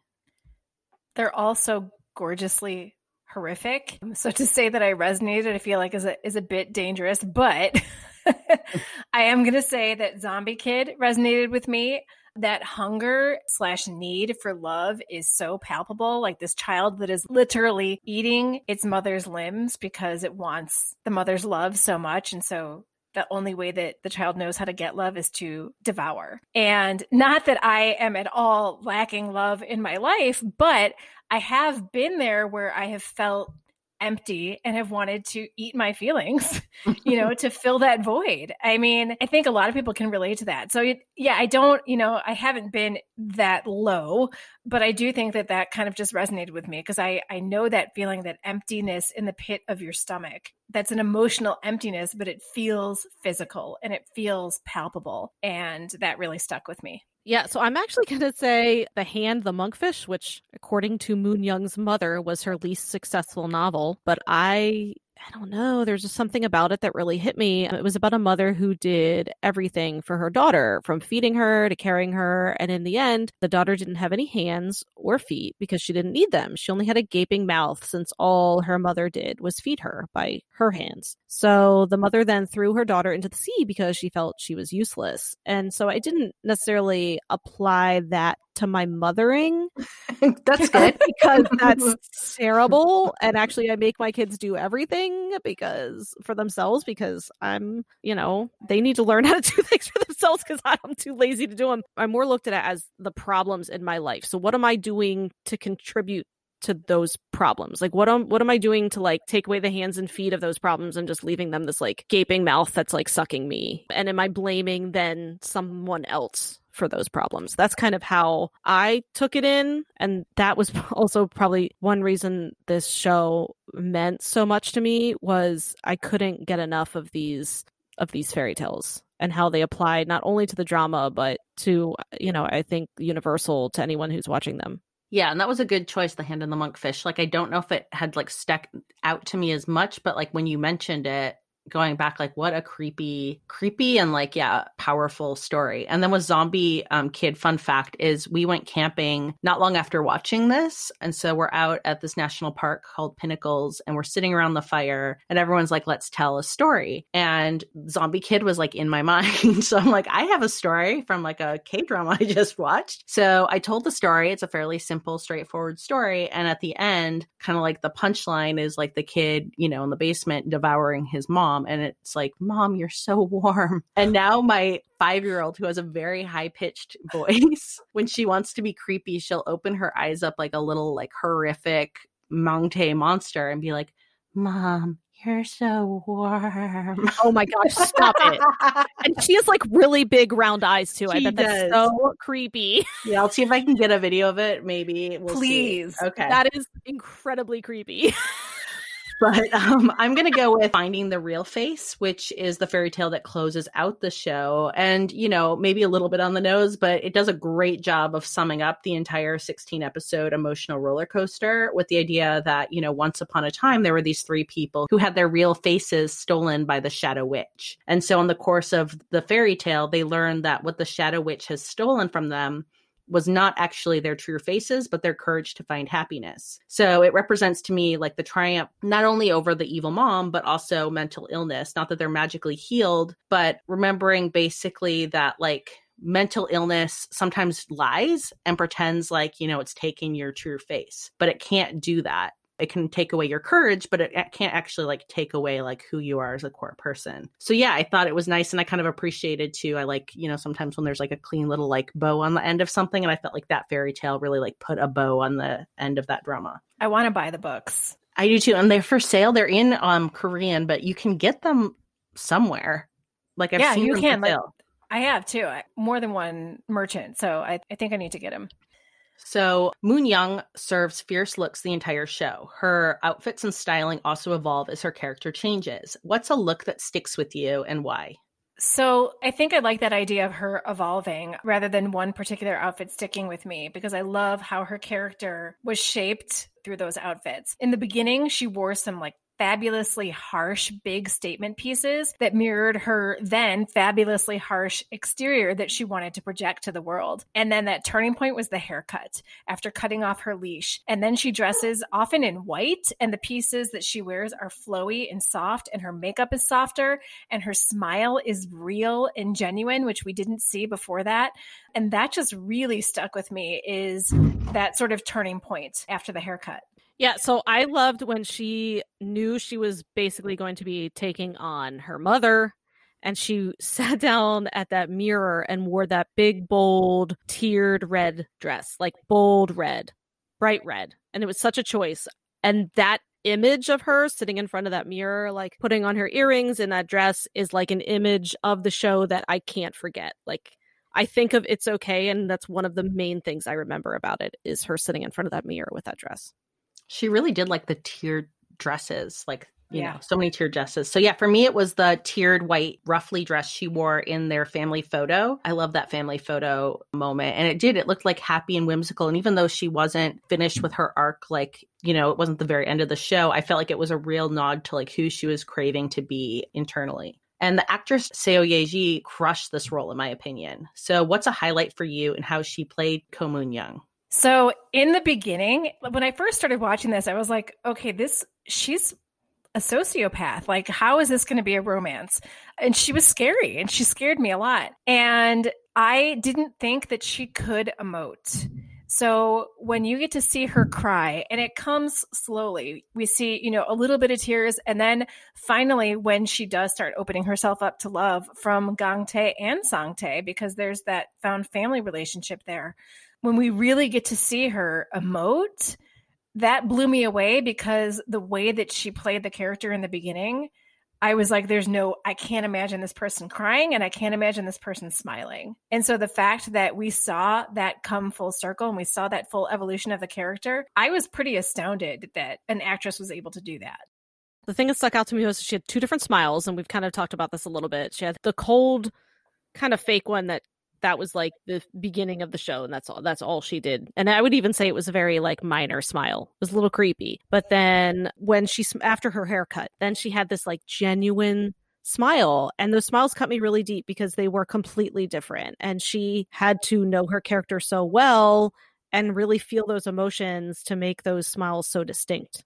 They're all so gorgeously horrific. Um, so to say that I resonated, I feel like is a is a bit dangerous, but I am gonna say that Zombie Kid resonated with me. That hunger slash need for love is so palpable. Like this child that is literally eating its mother's limbs because it wants the mother's love so much. And so the only way that the child knows how to get love is to devour. And not that I am at all lacking love in my life, but I have been there where I have felt empty and have wanted to eat my feelings, you know, to fill that void. I mean, I think a lot of people can relate to that. So, yeah, I don't, you know, I haven't been that low, but I do think that that kind of just resonated with me because I I know that feeling that emptiness in the pit of your stomach. That's an emotional emptiness, but it feels physical and it feels palpable and that really stuck with me.
Yeah, so I'm actually going to say The Hand, the Monkfish, which, according to Moon Young's mother, was her least successful novel. But I I don't know. There's just something about it that really hit me. It was about a mother who did everything for her daughter, from feeding her to carrying her. And in the end, the daughter didn't have any hands or feet because she didn't need them. She only had a gaping mouth since all her mother did was feed her by her hands. So the mother then threw her daughter into the sea because she felt she was useless. And so I didn't necessarily apply that to my mothering.
that's good
because that's terrible. And actually, I make my kids do everything because for themselves because I'm, you know, they need to learn how to do things for themselves because I'm too lazy to do them. I'm more looked at it as the problems in my life. So, what am I doing to contribute to those problems like what am what am i doing to like take away the hands and feet of those problems and just leaving them this like gaping mouth that's like sucking me and am i blaming then someone else for those problems. That's kind of how I took it in. And that was also probably one reason this show meant so much to me was I couldn't get enough of these of these fairy tales and how they applied not only to the drama but to you know I think universal to anyone who's watching them.
Yeah, and that was a good choice, The Hand and the Monkfish. Like I don't know if it had like stuck out to me as much, but like when you mentioned it, going back like what a creepy creepy and like yeah powerful story. And then with zombie um, kid fun fact is we went camping not long after watching this. And so we're out at this national park called pinnacles and we're sitting around the fire and everyone's like let's tell a story. And zombie kid was like in my mind. So i'm like i have a story from like a k drama i just watched. So i told the story. It's a fairly simple straightforward story. And at the end kind of like the punchline is like the kid you know in the basement devouring his mom mom and it's like mom you're so warm and now my five year old who has a very high pitched voice when she wants to be creepy she'll open her eyes up like a little like horrific Mangte monster and be like mom you're so warm.
Oh my gosh, stop it. and she has like really big round eyes too. She I bet does. that's so creepy.
Yeah, I'll see if I can get a video of it. Maybe.
We'll Please. See. Okay. That is incredibly creepy.
but um, I'm going to go with Finding the Real Face, which is the fairy tale that closes out the show. And, you know, maybe a little bit on the nose, but it does a great job of summing up the entire 16 episode emotional roller coaster with the idea that, you know, once upon a time, there were these three people who had their real faces stolen by the Shadow Witch. And so, in the course of the fairy tale, they learn that what the Shadow Witch has stolen from them was not actually their true faces, but their courage to find happiness. So it represents to me like the triumph not only over the evil mom, but also mental illness. Not that they're magically healed, but remembering basically that like mental illness sometimes lies and pretends like, you know, it's taking your true face, but it can't do that it can take away your courage but it, it, can't actually like take away like who you are as a core person. So yeah i thought it was nice and i kind of appreciated too i like you know sometimes when there's like a clean little like bow on the end of something and i felt like that fairy tale really like put a bow on the end of that drama.
I want to buy the books.
I do too and they're for sale. They're in um korean but you can get them somewhere. Like i've
yeah,
seen
you can like, i have too more than one merchant so I, I think i need to get them
so Moon Young serves fierce looks the entire show. Her outfits and styling also evolve as her character changes. What's a look that sticks with you and why?
So I think I like that idea of her evolving rather than one particular outfit sticking with me because I love how her character was shaped through those outfits. In the beginning, she wore some like fabulously harsh, big statement pieces that mirrored her then fabulously harsh exterior that she wanted to project to the world. And then that turning point was the haircut after cutting off her leash. And then she dresses often in white, and the pieces that she wears are flowy and soft, and her makeup is softer, and her smile is real and genuine, which we didn't see before that. And that just really stuck with me is that sort of turning point after the haircut.
Yeah, so I loved when she knew she was basically going to be taking on her mother and she sat down at that mirror and wore that big bold tiered red dress, like bold red, bright red. And it was such a choice. And that image of her sitting in front of that mirror, like putting on her earrings in that dress, is like an image of the show that I can't forget. Like I think of It's Okay, and that's one of the main things I remember about it is her sitting in front of that mirror with that dress.
She really did like the tiered dresses, like you yeah. know, so many tiered dresses. So yeah, for me it was the tiered white ruffly dress she wore in their family photo. I love that family photo moment. And it did, it looked like happy and whimsical. And even though she wasn't finished with her arc, like, you know, it wasn't the very end of the show, I felt like it was a real nod to like who she was craving to be internally. And the actress Seo Ye-ji crushed this role, in my opinion. So, what's a highlight for you and how she played Ko Moon Young?
So in the beginning, when I first started watching this, I was like, okay, this she's a sociopath. Like, how is this going to be a romance? And she was scary and she scared me a lot. And I didn't think that she could emote. So when you get to see her cry and it comes slowly, we see, you know, a little bit of tears. And then finally, when she does start opening herself up to love from Gangtae and Sangtae, because there's that found family relationship there, when we really get to see her emote, that blew me away because the way that she played the character in the beginning, I was like, there's no, I can't imagine this person crying and I can't imagine this person smiling. And so the fact that we saw that come full circle and we saw that full evolution of the character, I was pretty astounded that an actress was able to do that.
The thing that stuck out to me was she had two different smiles, and we've kind of talked about this a little bit. She had the cold, kind of fake one that that was like the beginning of the show and that's all that's all she did. And I would even say it was a very like minor smile. It was a little creepy. But then when she after her haircut, then she had this like genuine smile and those smiles cut me really deep because they were completely different and she had to know her character so well and really feel those emotions to make those smiles so distinct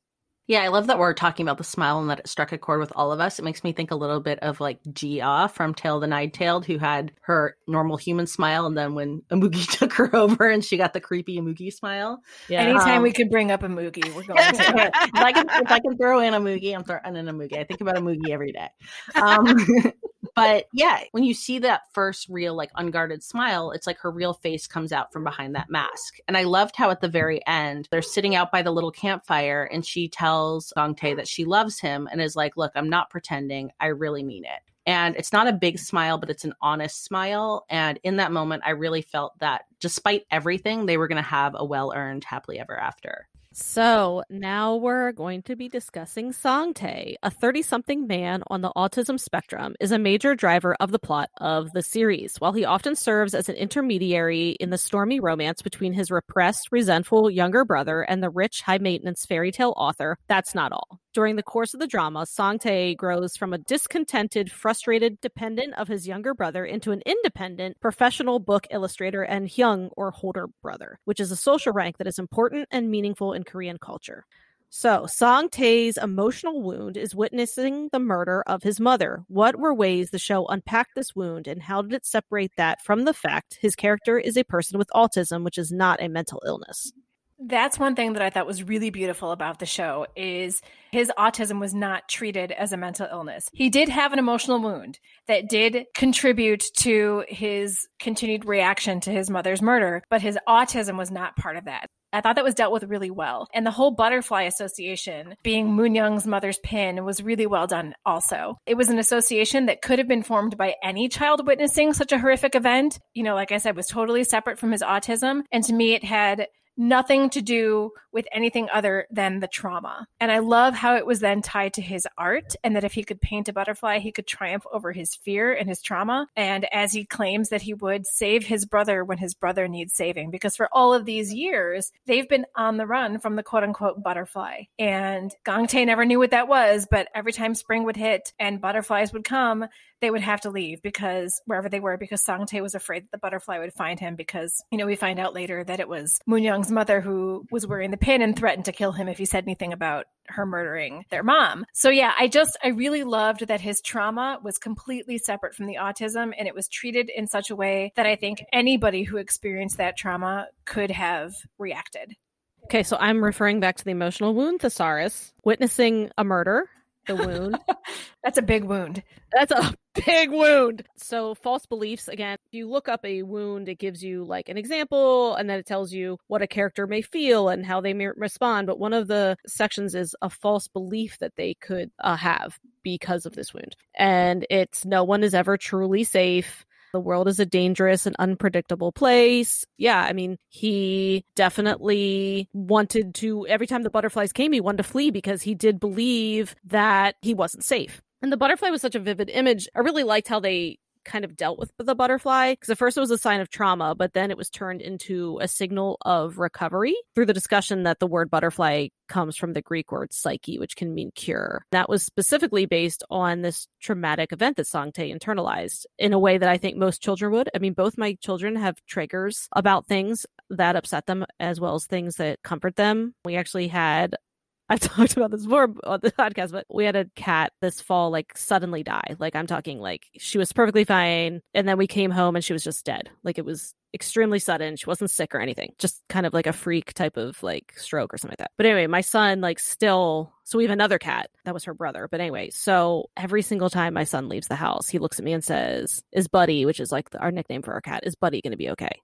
yeah, I love that we're talking about the smile and that it struck a chord with all of us. It makes me think a little bit of like Ji-Ah from Tale of the Nine-Tailed, who had her normal human smile, and then when Imugi took her over and she got the creepy Imugi smile.
Yeah. Anytime um, we can bring up Imugi, we're going to.
if, I can, if I can throw in Imugi, I'm throwing in Imugi. I think about Imugi every day. Um, but yeah, when you see that first real like unguarded smile, it's like her real face comes out from behind that mask. And I loved how at the very end they're sitting out by the little campfire and she tells Gangtae that she loves him and is like, "Look, I'm not pretending. I really mean it." And it's not a big smile, but it's an honest smile. And in that moment, I really felt that despite everything, they were going to have a well earned happily ever after.
So now we're going to be discussing Sangtae. A 30 something man on the autism spectrum is a major driver of the plot of the series. While he often serves as an intermediary in the stormy romance between his repressed, resentful younger brother and the rich, high maintenance fairy tale author, that's not all. During the course of the drama, Sangtae grows from a discontented, frustrated dependent of his younger brother into an independent, professional book illustrator and Hyung, or older brother, which is a social rank that is important and meaningful in Korean culture. So, Sangtae's emotional wound is witnessing the murder of his mother. What were ways the show unpacked this wound, and how did it separate that from the fact his character is a person with autism, which is not a mental illness?
That's one thing that I thought was really beautiful about the show is his autism was not treated as a mental illness. He did have an emotional wound that did contribute to his continued reaction to his mother's murder, but his autism was not part of that. I thought that was dealt with really well. And the whole butterfly association being Moon Young's mother's pin was really well done also. It was an association that could have been formed by any child witnessing such a horrific event. You know, like I said, was totally separate from his autism. And to me, it had nothing to do with anything other than the trauma. And I love how it was then tied to his art and that if he could paint a butterfly, he could triumph over his fear and his trauma. And as he claims that he would save his brother when his brother needs saving, because for all of these years, they've been on the run from the quote unquote butterfly. And Gangtae never knew what that was, but every time spring would hit and butterflies would come, they would have to leave because wherever they were, because Sangtae was afraid that the butterfly would find him because, you know, we find out later that it was Moon Young's mother who was wearing the pin and threatened to kill him if he said anything about her murdering their mom. So yeah, I just, I really loved that his trauma was completely separate from the autism and it was treated in such a way that I think anybody who experienced that trauma could have reacted.
Okay, so I'm referring back to the emotional wound thesaurus, witnessing a murder the wound.
That's a big wound.
That's a big wound. So, false beliefs again, if you look up a wound, it gives you like an example and then it tells you what a character may feel and how they may respond. But one of the sections is a false belief that they could uh, have because of this wound. And it's no one is ever truly safe. The world is a dangerous and unpredictable place. Yeah, I mean, he definitely wanted to, every time the butterflies came, he wanted to flee because he did believe that he wasn't safe. And the butterfly was such a vivid image. I really liked how they kind of dealt with the butterfly because at first it was a sign of trauma, but then it was turned into a signal of recovery through the discussion that the word butterfly comes from the Greek word psyche, which can mean cure. That was specifically based on this traumatic event that Sangtae internalized in a way that I think most children would. I mean, both my children have triggers about things that upset them as well as things that comfort them. We actually had I've talked about this before on the podcast, but we had a cat this fall like suddenly die. Like I'm talking like she was perfectly fine. And then we came home and she was just dead. Like it was extremely sudden. She wasn't sick or anything. Just kind of like a freak type of like stroke or something like that. But anyway, my son like still so we have another cat. That was her brother. But anyway, so every single time my son leaves the house, he looks at me and says, "Is Buddy, which is like our nickname for our cat, is Buddy going to be okay?"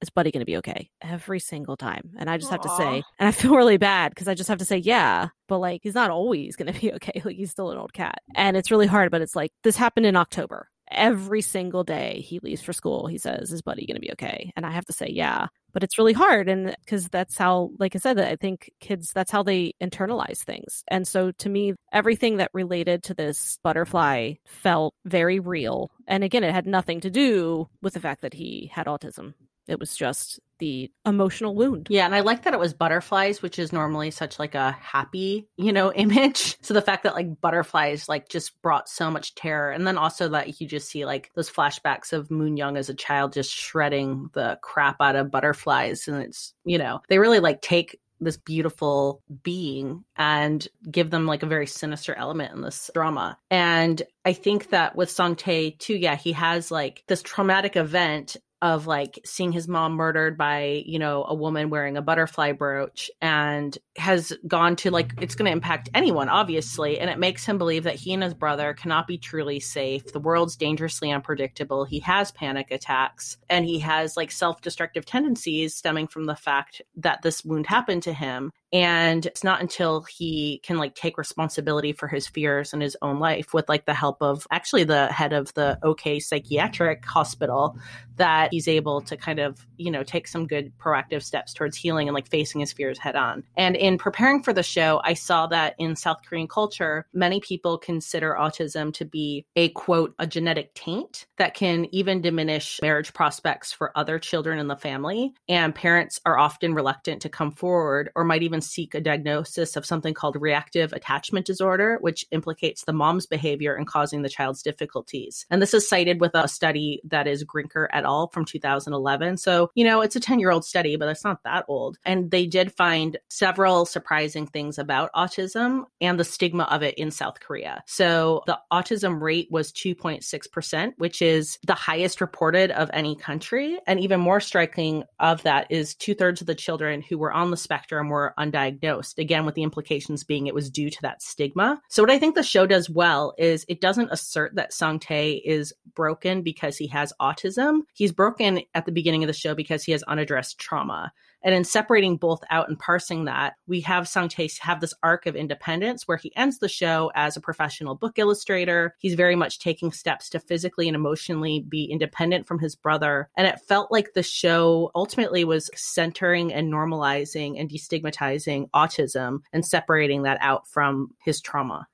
Is Buddy going to be okay? Every single time. And I just Aww. have to say, and I feel really bad because I just have to say, yeah, but like he's not always going to be okay. Like he's still an old cat. And it's really hard, but it's like this happened in October every single day he leaves for school, he says, Is Buddy going to be okay? And I have to say, Yeah. But it's really hard. And because that's how, like I said, I think kids, that's how they internalize things. And so to me, everything that related to this butterfly felt very real. And again, it had nothing to do with the fact that he had autism. It was just the emotional wound.
Yeah, and I like that it was butterflies, which is normally such like a happy, you know, image. So the fact that like butterflies like just brought so much terror. And then also that you just see like those flashbacks of Moon Young as a child just shredding the crap out of butterflies. And it's, you know, they really like take this beautiful being and give them like a very sinister element in this drama. And I think that with Sangtae too, yeah, he has like this traumatic event of like seeing his mom murdered by you know a woman wearing a butterfly brooch and has gone to like it's going to impact anyone obviously and it makes him believe that he and his brother cannot be truly safe. The world's dangerously unpredictable. He has panic attacks and he has like self-destructive tendencies stemming from the fact that this wound happened to him and it's not until he can like take responsibility for his fears in his own life with like the help of actually the head of the OK psychiatric hospital that he's able to kind of, you know, take some good proactive steps towards healing and like facing his fears head on. And in preparing for the show, I saw that in South Korean culture, many people consider autism to be a quote, a genetic taint that can even diminish marriage prospects for other children in the family. And parents are often reluctant to come forward or might even seek a diagnosis of something called reactive attachment disorder, which implicates the mom's behavior in causing the child's difficulties. And this is cited with a study that is Grinker et al. from 2011. So, you know, it's a 10 year old study, but it's not that old. And they did find several surprising things about autism and the stigma of it in South Korea. So the autism rate was 2.6%, which is the highest reported of any country. And even more striking of that is two thirds of the children who were on the spectrum were undiagnosed. Again, with the implications being it was due to that stigma. So what I think the show does well is it doesn't assert that Sangtae is broken because he has autism. He's broken at the beginning of the show because he has unaddressed trauma. And in separating both out and parsing that, we have Sangtae have this arc of independence where he ends the show as a professional book illustrator. He's very much taking steps to physically and emotionally be independent from his brother. And it felt like the show ultimately was centering and normalizing and destigmatizing autism and separating that out from his trauma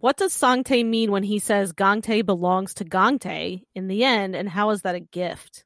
what does Sangtae mean when he says Gangtae belongs to Gangtae in the end, and how is that a gift?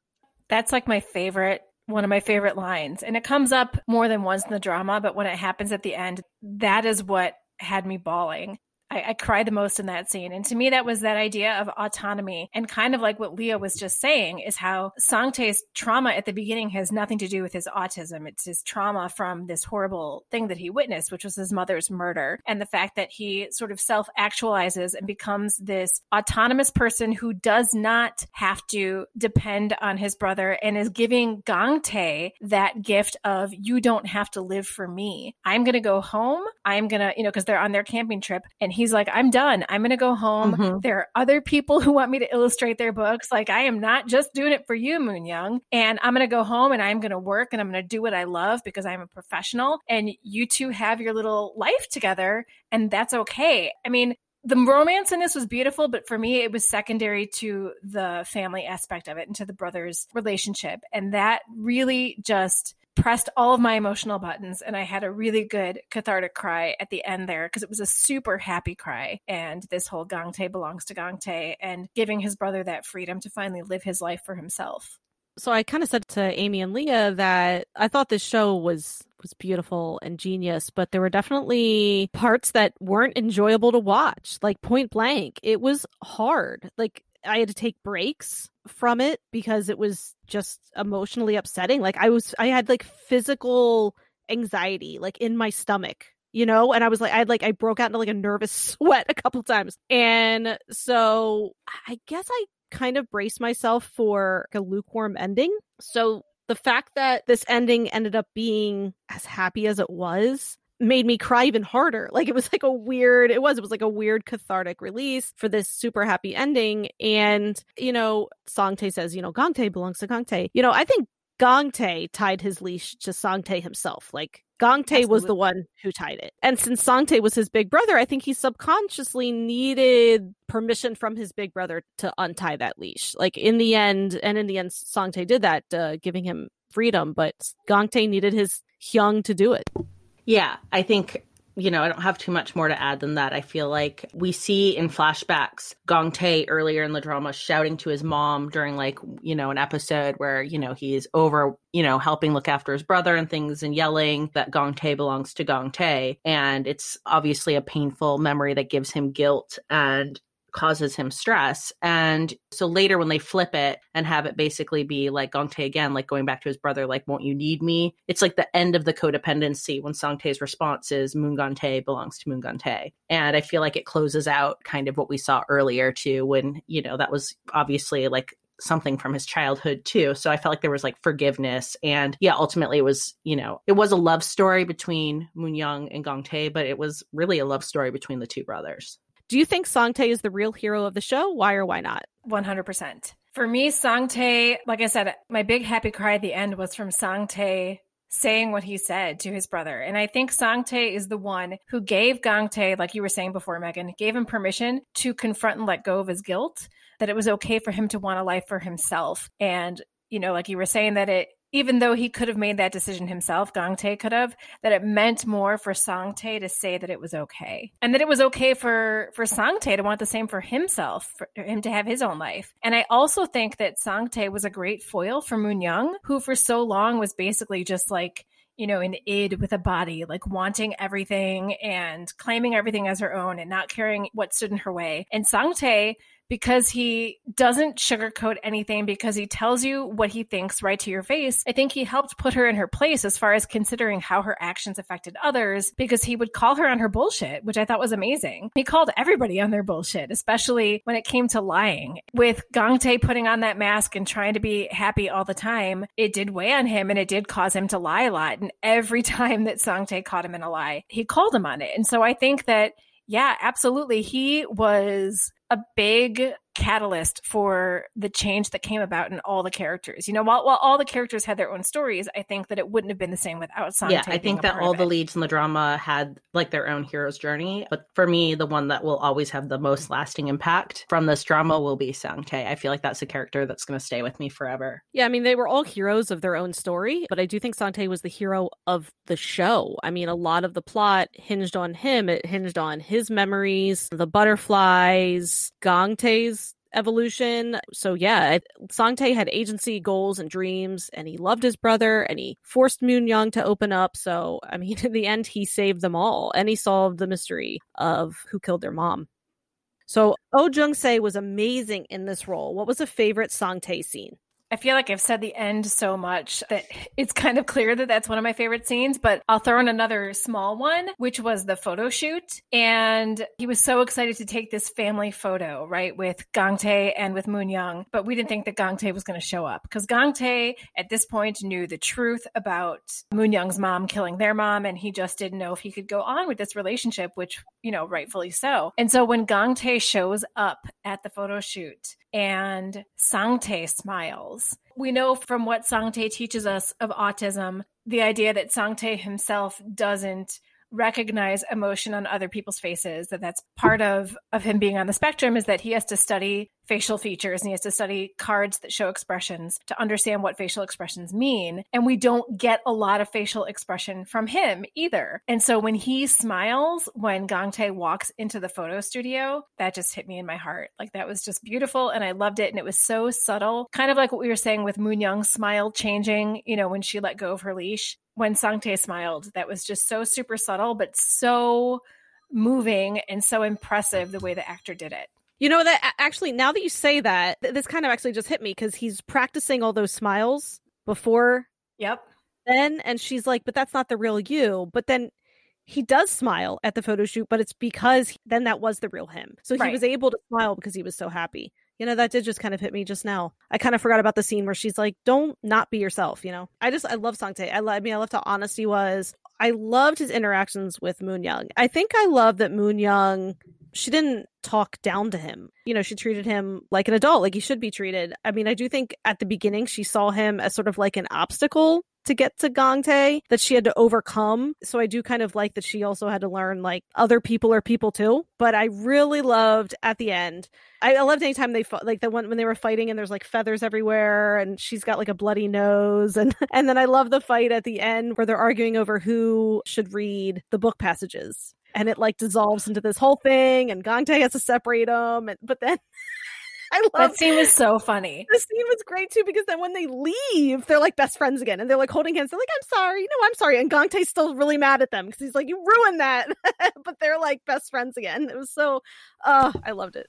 That's like my favorite one of my favorite lines. And it comes up more than once in the drama, but when it happens at the end, that is what had me bawling. I, I cried the most in that scene. And to me, that was that idea of autonomy. And kind of like what Leah was just saying is how Sangtae's trauma at the beginning has nothing to do with his autism. It's his trauma from this horrible thing that he witnessed, which was his mother's murder. And the fact that he sort of self actualizes and becomes this autonomous person who does not have to depend on his brother and is giving Gangtae that gift of, you don't have to live for me. I'm going to go home. I'm going to, you know, because they're on their camping trip and he's like, I'm done. I'm going to go home. Mm-hmm. There are other people who want me to illustrate their books. Like, I am not just doing it for you, Moon Young. And I'm going to go home and I'm going to work and I'm going to do what I love because I'm a professional. And you two have your little life together. And that's okay. I mean, the romance in this was beautiful, but for me, it was secondary to the family aspect of it and to the brothers' relationship. And that really just pressed all of my emotional buttons and I had a really good cathartic cry at the end there because it was a super happy cry. And this whole Gangtae belongs to Gangtae and giving his brother that freedom to finally live his life for himself.
So I kind of said to Amy and Leah that I thought this show was was beautiful and genius, but there were definitely parts that weren't enjoyable to watch. Like point blank, it was hard. Like I had to take breaks from it because it was just emotionally upsetting. Like I was I had like physical anxiety like in my stomach you know? And i was like i had like i broke out into like a nervous sweat a couple times. And so i guess i kind of braced myself for a lukewarm ending. So the fact that this ending ended up being as happy as it was made me cry even harder. Like it was like a weird, it was, it was like a weird cathartic release for this super happy ending. And, you know, Sangtae says, you know, Gangtae belongs to Gangtae. You know, I think Gangtae tied his leash to Sangtae himself. Like Gangtae was the one who tied it. And since Sangtae was his big brother, I think he subconsciously needed permission from his big brother to untie that leash. Like in the end, and in the end, Sangtae did that, uh, giving him freedom, but Gangtae needed his Hyung to do it.
Yeah, I think you know, I don't have too much more to add than that. I feel like we see in flashbacks Gangtae earlier in the drama shouting to his mom during like, you know, an episode where, you know, he's over, you know, helping look after his brother and things and yelling that Gangtae belongs to Gangtae. And it's obviously a painful memory that gives him guilt and causes him stress. And so later when they flip it and have it basically be like Gangtae again, like going back to his brother, like, won't you need me? It's like the end of the codependency when Sangtae's response is Tae belongs to Tae. And I feel like it closes out kind of what we saw earlier too, when, you know, that was obviously like something from his childhood too. So I felt like there was like forgiveness. And yeah, ultimately it was, you know, it was a love story between Moon Young and Gangtae, but it was really a love story between the two brothers.
Do you think Sangtae is the real hero of the show? Why or why not?
100%. For me, Sangtae, like I said, my big happy cry at the end was from Sangtae saying what he said to his brother. And I think Sangtae is the one who gave Gangtae, like you were saying before, Megan, gave him permission to confront and let go of his guilt, that it was okay for him to want a life for himself. And, you know, like you were saying, that it, even though he could have made that decision himself, Gangtae could have, that it meant more for Sangtae to say that it was okay. And that it was okay for, for Sangtae to want the same for himself, for him to have his own life. And I also think that Sangtae was a great foil for Moon Young, who for so long was basically just like, you know, an id with a body, like wanting everything and claiming everything as her own and not caring what stood in her way. And Sangtae, because he doesn't sugarcoat anything, because he tells you what he thinks right to your face, I think he helped put her in her place as far as considering how her actions affected others, because he would call her on her bullshit, which I thought was amazing. He called everybody on their bullshit, especially when it came to lying. With Gangtae putting on that mask and trying to be happy all the time, it did weigh on him and it did cause him to lie a lot. And every time that Sangtae caught him in a lie, he called him on it. And so I think that, yeah, absolutely. He was a big catalyst for the change that came about in all the characters. You know, while, while all the characters had their own stories, I think that it wouldn't have been the same without Sangtae.
Yeah, I think that all the leads in the drama had like their own hero's journey. But for me, the one that will always have the most lasting impact from this drama will be Sangtae. I feel like that's a character that's going to stay with me forever.
Yeah, I mean, they were all heroes of their own story, but I do think Sangtae was the hero of the show. I mean, a lot of the plot hinged on him. It hinged on his memories, the butterflies, Gangtae's evolution. So yeah, it, Sangtae had agency, goals, and dreams, and he loved his brother, and he forced Moon Young to open up. So I mean, in the end, he saved them all, and he solved the mystery of who killed their mom. So Oh Jung Se was amazing in this role. What was a favorite Sangtae scene?
I feel like I've said the end so much that it's kind of clear that that's one of my favorite scenes, but I'll throw in another small one, which was the photo shoot. And he was so excited to take this family photo, right, with Gangtae and with Moon Young. But we didn't think that Gangtae was going to show up because Gangtae at this point knew the truth about Moon Young's mom killing their mom. And he just didn't know if he could go on with this relationship, which, you know, rightfully so. And so when Gangtae shows up at the photo shoot, and Sangtae smiles. We know from what Sangtae teaches us of autism, the idea that Sangtae himself doesn't recognize emotion on other people's faces that that's part of of him being on the spectrum is that he has to study facial features and he has to study cards that show expressions to understand what facial expressions mean and we don't get a lot of facial expression from him either and so when he smiles when Gong Gangtae walks into the photo studio that just hit me in my heart like that was just beautiful and I loved it and it was so subtle kind of like what we were saying with Moon Young's smile changing you know when she let go of her leash when Sangtae smiled. That was just so super subtle, but so moving and so impressive the way the actor did it.
You know that actually now that you say that, th- this kind of actually just hit me because he's practicing all those smiles before
Yep.
then, and she's like, "But that's not the real you." But then he does smile at the photo shoot, but it's because he- then that was the real him. So he was able to smile because he was so happy. You know, that did just kind of hit me just now. I kind of forgot about the scene where she's like, "Don't not be yourself." You know, I just I love Sangtae. I, lo- I mean, I loved how honest he was. I loved his interactions with Moon Young. I think I love that Moon Young she didn't talk down to him. You know, she treated him like an adult, like he should be treated. I mean, I do think at the beginning she saw him as sort of like an obstacle to get to Gangtae that she had to overcome. So I do kind of like that she also had to learn like other people are people too. But I really loved at the end. I, I loved anytime they fought, like the one when they were fighting and there's like feathers everywhere and she's got like a bloody nose and and then I love the fight at the end where they're arguing over who should read the book passages and it like dissolves into this whole thing and Gangtae has to separate them and, but then I love
that scene was so funny.
The scene was great too because then when they leave, they're like best friends again, and they're like holding hands. They're like, "I'm sorry, no, I'm sorry." And Gangtae's still really mad at them because he's like, "You ruined that," but they're like best friends again. It was so, uh, I loved it.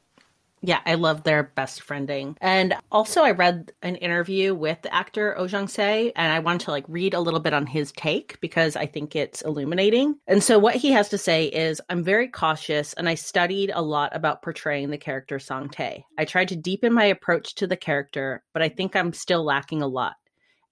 Yeah, I love their best friending. And also I read an interview with the actor Oh Jung-se and I wanted to like read a little bit on his take because I think it's illuminating. And so what he has to say is I'm very cautious and I studied a lot about portraying the character Sangtae. I tried to deepen my approach to the character, but I think I'm still lacking a lot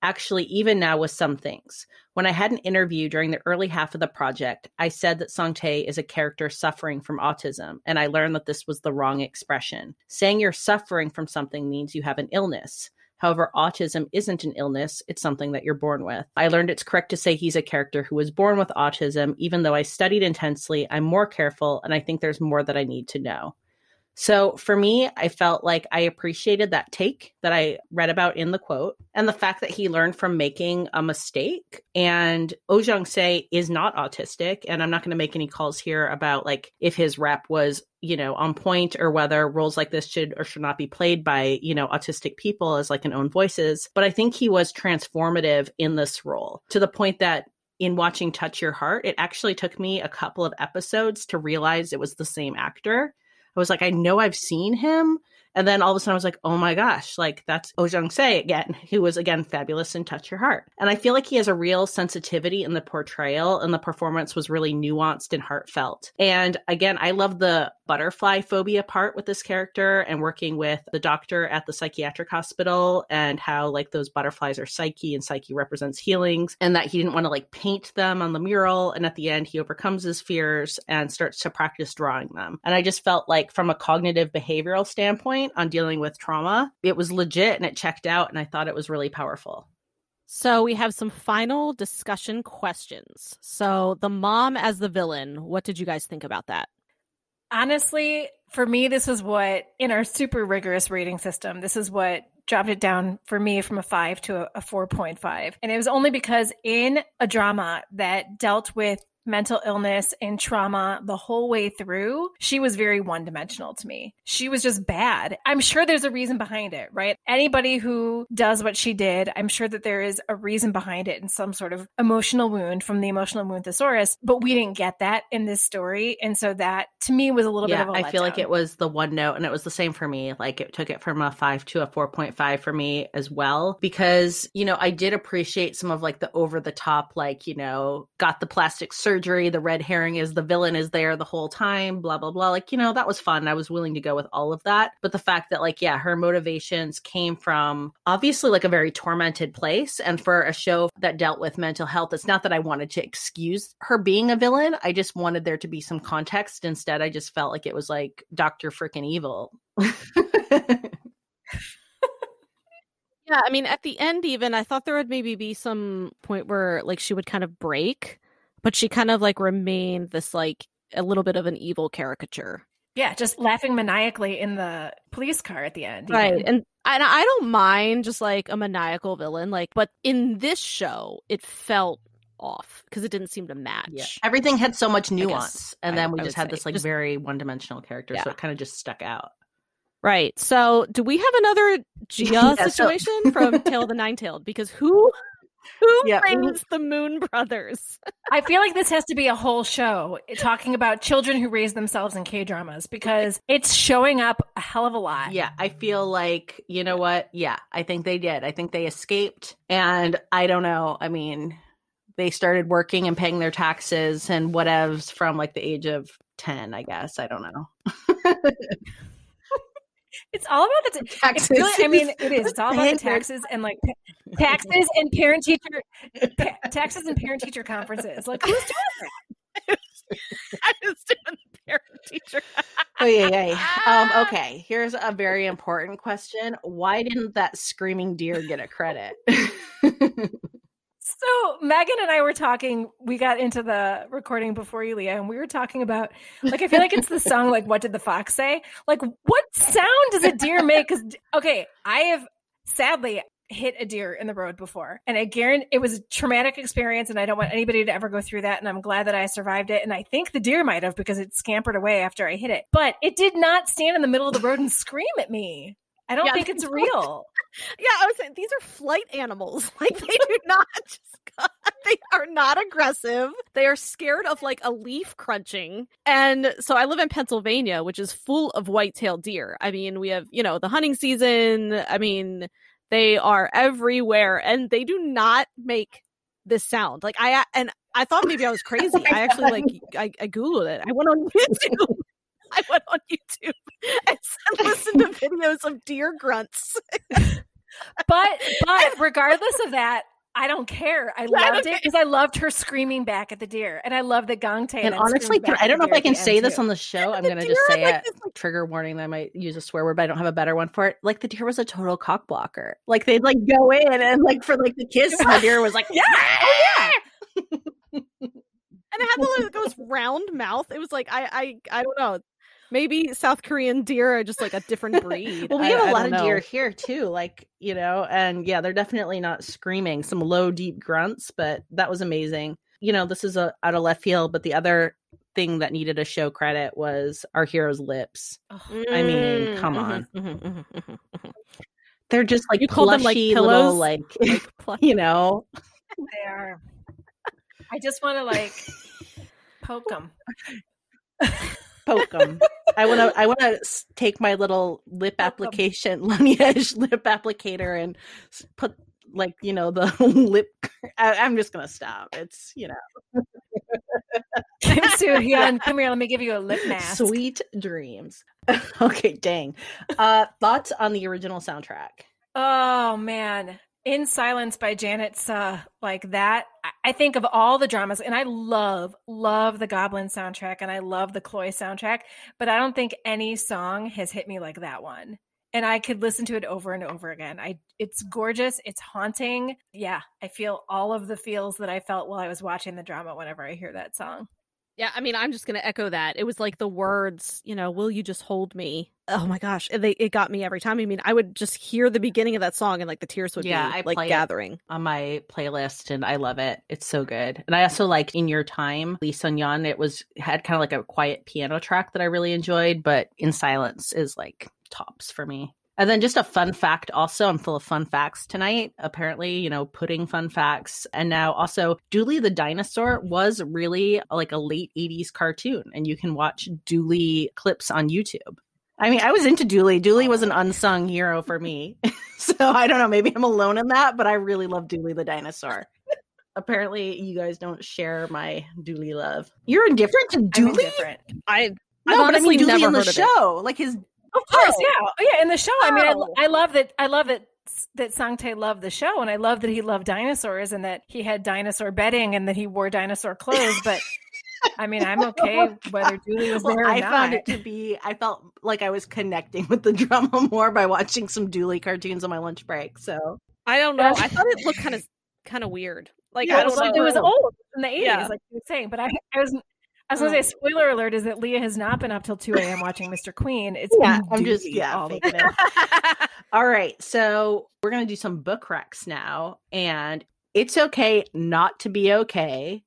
actually even now with some things. When I had an interview during the early half of the project, I said that Sangtae is a character suffering from autism, and I learned that this was the wrong expression. Saying you're suffering from something means you have an illness. However, autism isn't an illness, it's something that you're born with. I learned it's correct to say he's a character who was born with autism. Even though I studied intensely, I'm more careful, and I think there's more that I need to know. So for me, I felt like I appreciated that take that I read about in the quote and the fact that he learned from making a mistake. And Oh Jung-se is not autistic. And I'm not going to make any calls here about like if his rep was, you know, on point or whether roles like this should or should not be played by, you know, autistic people as like an own voices. But I think he was transformative in this role to the point that in watching Touch Your Heart, it actually took me a couple of episodes to realize it was the same actor I was like, I know I've seen him. And then all of a sudden I was like, oh my gosh, like that's Oh Jung-se again, who was again fabulous in Touch Your Heart. And I feel like he has a real sensitivity in the portrayal and the performance was really nuanced and heartfelt. And again, I love the butterfly phobia part with this character and working with the doctor at the psychiatric hospital and how like those butterflies are psyche and psyche represents healings and that he didn't want to like paint them on the mural and at the end he overcomes his fears and starts to practice drawing them and i just felt like from a cognitive behavioral standpoint on dealing with trauma it was legit and it checked out and i thought it was really powerful
so we have some final discussion questions. So the mom as the villain, what did you guys think about that?
Honestly, for me, this is what, in our super rigorous rating system, this is what dropped it down for me from a five to a, a 4.5. And it was only because in a drama that dealt with mental illness and trauma the whole way through, she was very one dimensional to me. She was just bad. I'm sure there's a reason behind it, right? Anybody who does what she did, I'm sure that there is a reason behind it and some sort of emotional wound from the emotional wound thesaurus, but we didn't get that in this story. And so that to me was a little
yeah,
bit of a
I feel like it was the one note and it was the same for me. Like it took it from a five to a 4.5 for me as well, because, you know, I did appreciate some of like the over the top, like, you know, got the plastic surgery surgery. The red herring is the villain is there the whole time, blah, blah, blah. Like, you know, that was fun. I was willing to go with all of that. But the fact that, like, yeah, her motivations came from obviously like a very tormented place. And for a show that dealt with mental health, it's not that I wanted to excuse her being a villain. I just wanted there to be some context. Instead, I just felt like it was like Dr. Freaking Evil.
Yeah, I mean, at the end, even I thought there would maybe be some point where like she would kind of break, but she kind of like remained this like a little bit of an evil caricature.
Yeah, just laughing maniacally in the police car at the end.
Right.
even.
And and I don't mind just like a maniacal villain, like, but in this show, it felt off because it didn't seem to match.
Yeah. Everything had so much
guess
nuance. And
I-
then we
I
just had
say.
this like
Just-
very one dimensional character. So it kind of just stuck out.
Right. So, do we have another Gia
Yeah, so-
situation from Tale of the Nine Tailed? Because who who
Yeah.
raised mm-hmm. the Moon Brothers?
I feel like this has to be a whole show eh, talking about children who raise themselves in K dramas because it's showing up a hell of a lot.
Yeah, I feel like, you know what? Yeah, I think they did. I think they escaped. And I don't know. I mean, they started working and paying their taxes and whatevs from like the age of 10, I guess. I don't know.
It's all about the t- it's really, I mean, it is. It's all about the taxes and like taxes and parent teacher pa- taxes and parent teacher conferences. Like who's doing it?
I was doing the parent teacher.
Oh, yeah, yeah. Um, okay, here's a very important question. Why didn't that screaming deer get a credit?
So Megan and I were talking. We got into the recording before you, Leah, and we were talking about like I feel like it's the song like "What Did the Fox Say?" Like, what sound does a deer make? Because okay, I have sadly hit a deer in the road before, and I guarantee it was a traumatic experience, and I don't want anybody to ever go through that. And I'm glad that I survived it, and I think the deer might have because it scampered away after I hit it, but it did not stand in the middle of the road and scream at me. I don't
Yeah,
think it's real.
Yeah, I was saying these are flight animals. Like they do not just they are not aggressive. They are scared of like a leaf crunching. And so I live in Pennsylvania, which is full of white-tailed deer. I mean, we have, you know, the hunting season. I mean, they are everywhere and they do not make this sound. Like I and I thought maybe I was oh crazy. I actually like I, I googled it. I went on YouTube. I went on YouTube and listened to videos of deer grunts.
But but regardless of that, I don't care. I loved
don't
it because I loved her screaming back at the deer, and I love the gong tae.
And
then
honestly, can, I don't know if I can say this
too.
on the show. I'm going to just say
like,
it.
this, like-
Trigger warning that I might use a swear word, but I don't have a better one for it. Like the deer was a total cock blocker. Like they'd like go in and like for like the kiss, and the deer was like,
Yeah, oh
and it had the like, those round mouth. It was like I I I don't know. Maybe South Korean deer are just like a different breed.
Well, we have a
I
lot of
don't
deer here too, like you know, and yeah, they're definitely not screaming. Some low, deep grunts, but that was amazing. You know, this is a out of left field, but the other thing that needed a show credit was our hero's lips.
Ugh.
I mean, come
Mhm,
on.
mhm, mhm, mhm, mhm.
They're just like
You called them, like,
plushy little,
pillows?
like
Like, pl-
you know,
they are. I just want to like poke them.
Poke them. I want to. I want to take my little lip
Poke
application, Laneige lip applicator, and put like you know the lip. I, I'm just gonna stop. It's you know
Hyun, come here. Let me give you a lip mask.
sweet dreams. okay, dang. Uh, thoughts on the original soundtrack?
Oh man. In Silence by Janet Suh, like that. I- think of all the dramas, and I love, love the Goblin soundtrack and I love the CLOY soundtrack, but I don't think any song has hit me like that one. And I could listen to it over and over again. I it's gorgeous, it's haunting. Yeah, I feel all of the feels that I felt while I was watching the drama whenever I hear that song.
Yeah, I mean, I'm just gonna echo that. It was like the words, you know, "Will you just hold me?" Oh my gosh, they it got me every time. I mean, I would just hear the beginning of that song and like the tears would
Yeah,
be
I
like gathering.
on my playlist and I love it. It's so good. And I also like In Your Time, Lee Sun Yun. It was had kind of like a quiet piano track that I really enjoyed, but In Silence is like tops for me. And then just a fun fact also, I'm full of fun facts tonight. Apparently, you know, putting fun facts. And now also Dooley the dinosaur was really like a late 80s cartoon and you can watch Dooley clips on YouTube. I mean, I was into Dooley. Dooley was an unsung hero for me. so I don't know, maybe I'm alone in that, but I really love Dooley the dinosaur. Apparently, you guys don't share my Dooley love. You're indifferent to Dooley?
I
No,
I've
but I mean Dooley
never
in the
of it.
show. Like his
Of course,
Oh.
yeah, oh, yeah. In the show, I mean, I,
Oh.
I love that. I love that that Sangtae loved the show, and I love that he loved dinosaurs, and that he had dinosaur bedding, and that he wore dinosaur clothes. But I mean, I'm okay whether Dooley was
Well,
there or
I
not.
found it to be. I felt like I was connecting with the drama more by watching some Dooley cartoons on my lunch break. So
I don't know. I thought it looked kind of kind of weird. Like
yeah,
I don't know.
it was old in the 80s,
Yeah.
like you were saying. But I, I was. I was gonna say, um, spoiler alert is that Leah has not been up till 2 a.m. watching Mr. Queen. It's
yeah, I'm just yeah.
all
it. All right, so we're gonna do some book recs now, and it's okay not to be okay.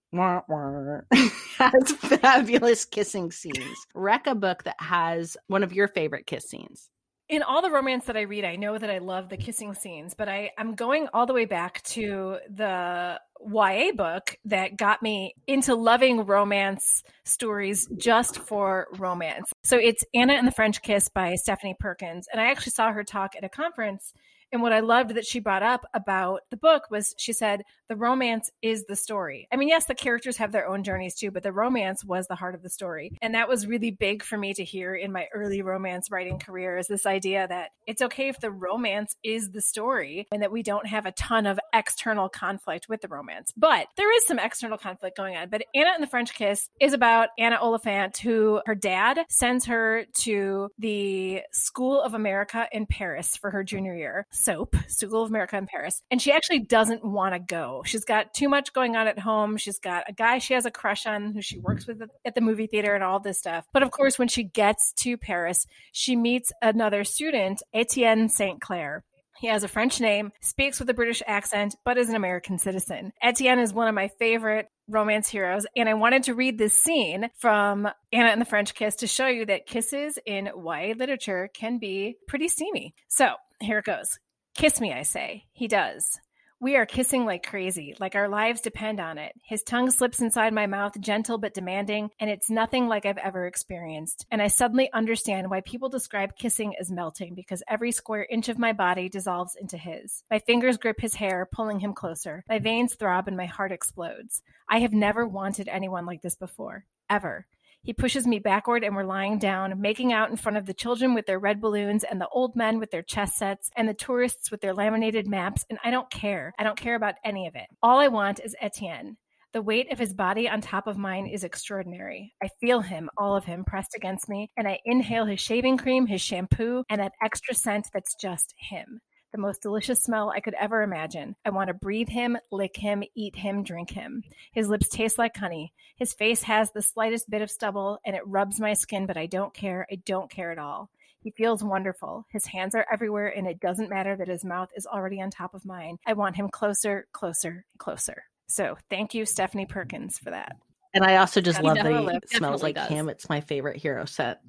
Has fabulous kissing scenes. Rec a book that has one of your favorite kiss scenes.
In all the romance that I read, I know that I love the kissing scenes, but I, I'm going all the way back to the YA book that got me into loving romance stories just for romance. So it's Anna and the French Kiss by Stephanie Perkins. And I actually saw her talk at a conference. And what I loved that she brought up about the book was she said, the romance is the story. I mean, yes, the characters have their own journeys too, but the romance was the heart of the story. And that was really big for me to hear in my early romance writing career is this idea that it's okay if the romance is the story and that we don't have a ton of external conflict with the romance. But there is some external conflict going on. But Anna and the French Kiss is about Anna Oliphant, who her dad sends her to the School of America in Paris for her junior year soap, School of America in Paris, and she actually doesn't want to go. She's got too much going on at home. She's got a guy she has a crush on who she works with at the movie theater and all this stuff. But of course, when she gets to Paris, she meets another student, Etienne St. Clair. He has a French name, speaks with a British accent, but is an American citizen. Etienne is one of my favorite romance heroes, and I wanted to read this scene from Anna and the French Kiss to show you that kisses in YA literature can be pretty steamy. So here it goes. Kiss me, I say. He does. We are kissing like crazy, like our lives depend on it. His tongue slips inside my mouth, gentle but demanding, and it's nothing like I've ever experienced. And I suddenly understand why people describe kissing as melting because every square inch of my body dissolves into his. My fingers grip his hair, pulling him closer. My veins throb and my heart explodes. I have never wanted anyone like this before, ever. He pushes me backward and we're lying down, making out in front of the children with their red balloons and the old men with their chess sets and the tourists with their laminated maps. And I don't care. I don't care about any of it. All I want is Etienne. The weight of his body on top of mine is extraordinary. I feel him, all of him, pressed against me, and I inhale his shaving cream, his shampoo, and that extra scent that's just him the most delicious smell I could ever imagine. I want to breathe him, lick him, eat him, drink him. His lips taste like honey. His face has the slightest bit of stubble and it rubs my skin, but I don't care. I don't care at all. He feels wonderful. His hands are everywhere, and it doesn't matter that his mouth is already on top of mine. I want him closer, closer, closer. So thank you, Stephanie Perkins, for that.
And I also just love that the smells like does. him. It's my favorite hero set.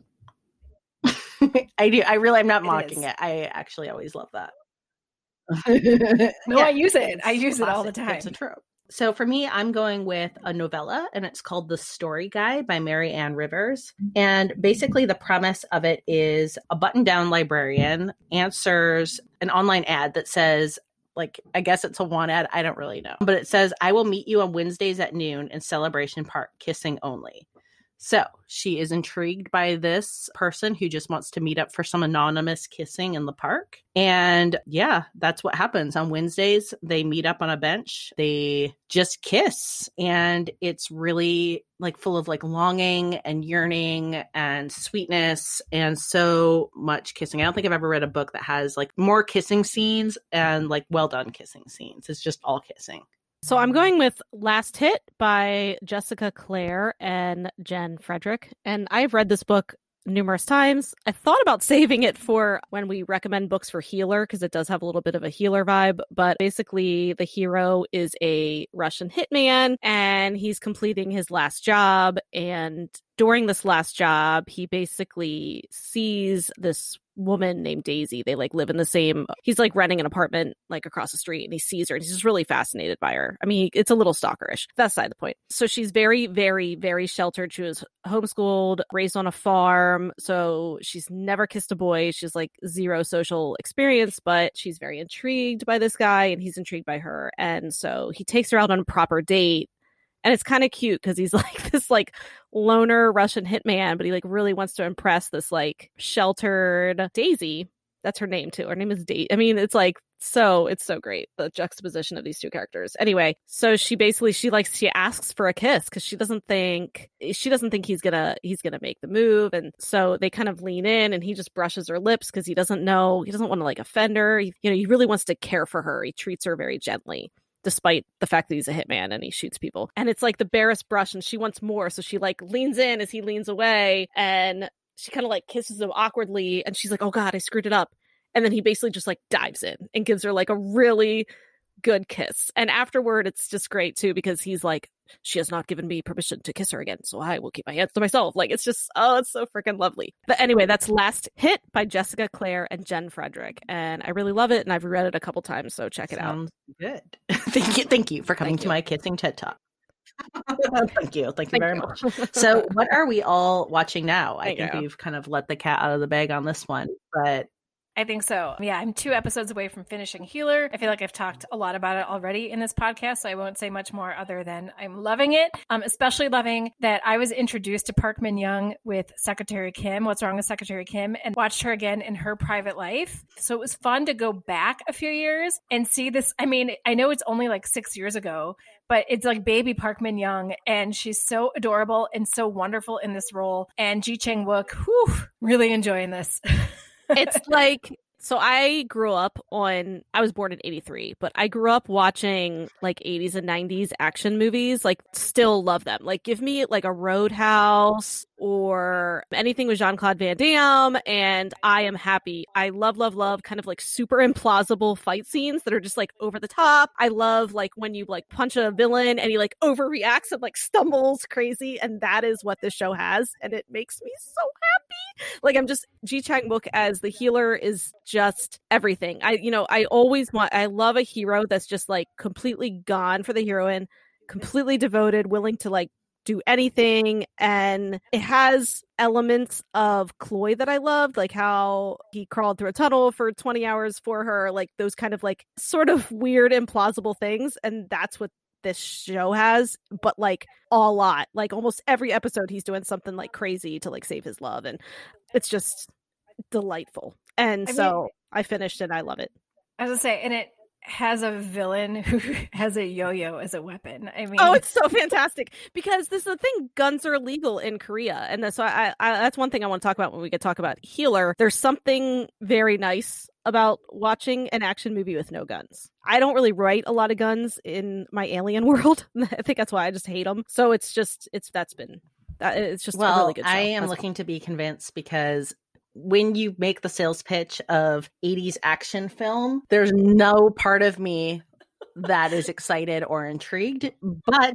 I do. I really. I'm not mocking it, it. I actually always love that.
no, yeah. I use it. I use it all the time.
It's a trope. So for me, I'm going with a novella and it's called The Story Guy by Mary Ann Rivers. Mm-hmm. And basically, the premise of it is a button down librarian answers an online ad that says, like, I guess it's a one ad. I don't really know. But it says, I will meet you on Wednesdays at noon in Celebration Park, kissing only. So she is intrigued by this person who just wants to meet up for some anonymous kissing in the park. And yeah, that's what happens. On Wednesdays, they meet up on a bench, they just kiss. And it's really like full of like longing and yearning and sweetness and so much kissing. I don't think I've ever read a book that has like more kissing scenes and like well done kissing scenes. It's just all kissing.
So I'm going with Last Hit by Jessica Clare and Jen Frederick. And I've read this book numerous times. I thought about saving it for when we recommend books for healer because it does have a little bit of a healer vibe. But basically, the hero is a Russian hitman and he's completing his last job. And during this last job, he basically sees this woman named Daisy. They like live in the same he's like renting an apartment like across the street and he sees her and he's just really fascinated by her. I mean, it's a little stalkerish. That's side the point. So she's very, very, very sheltered. She was homeschooled, raised on a farm. So she's never kissed a boy. She's like zero social experience, but she's very intrigued by this guy and he's intrigued by her. And so he takes her out on a proper date and it's kind of cute because he's like this like loner Russian hitman, but he like really wants to impress this like sheltered Daisy. That's her name too. Her name is Date. I mean, it's like so it's so great the juxtaposition of these two characters. Anyway, so she basically she likes she asks for a kiss because she doesn't think she doesn't think he's gonna he's gonna make the move, and so they kind of lean in, and he just brushes her lips because he doesn't know he doesn't want to like offend her. He, you know, he really wants to care for her. He treats her very gently despite the fact that he's a hitman and he shoots people. And it's like the barest brush and she wants more. So she like leans in as he leans away and she kind of like kisses him awkwardly and she's like, oh God, I screwed it up. And then he basically just like dives in and gives her like a really good kiss. And afterward, it's just great too because he's like, she has not given me permission to kiss her again, so I will keep my hands to myself. Like it's just, oh, it's so freaking lovely. But anyway, that's Last Hit by Jessica Clare and Jen Frederick, and I really love it, and I've read it a couple times, so check it
Sounds out. Good. thank you, thank you for coming thank to you. my kissing TED Talk. thank you. Thank you Thank very you. much. So, what are we all watching now? I think we've kind of let the cat out of the bag on this one, but
I think so. Yeah, I'm two episodes away from finishing Healer. I feel like I've talked a lot about it already in this podcast, so I won't say much more other than I'm loving it. I'm especially loving that I was introduced to Park Min Young with Secretary Kim, What's Wrong with Secretary Kim, and watched her again in her private life. So it was fun to go back a few years and see this. I mean, I know it's only like six years ago, but it's like baby Park Min Young, and she's so adorable and so wonderful in this role. And Ji Chang Wook, whew, really enjoying this.
it's like So I grew up on I was born in 83, but I grew up watching like 80s and 90s action movies, like still love them. Like give me like a Roadhouse or anything with Jean-Claude Van Damme and I am happy. I love love love kind of like super implausible fight scenes that are just like over the top. I love like when you like punch a villain and he like overreacts and like stumbles crazy and that is what this show has and it makes me so happy. Like I'm just Ji Chang Wook as the healer is just everything. I, you know, I always want, I love a hero that's just like completely gone for the heroine, completely devoted, willing to like do anything. And it has elements of CLOY that I loved, like how he crawled through a tunnel for 20 hours for her, like those kind of like sort of weird, implausible things. And that's what this show has, but like a lot. Like almost every episode, he's doing something like crazy to like save his love. And it's just delightful. And I so mean, I finished and I love it.
I was gonna say, and it has a villain who has a yo-yo as a weapon. I mean,
oh, it's so fantastic because this is the thing: guns are legal in Korea, and that's why I, I, that's one thing I want to talk about when we get talk about Healer. There's something very nice about watching an action movie with no guns. I don't really write a lot of guns in my alien world. I think that's why I just hate them. So it's just it's that's been it's just
well,
really I
am looking to be convinced because when you make the sales pitch of 80s action film, there's no part of me that is excited or intrigued. But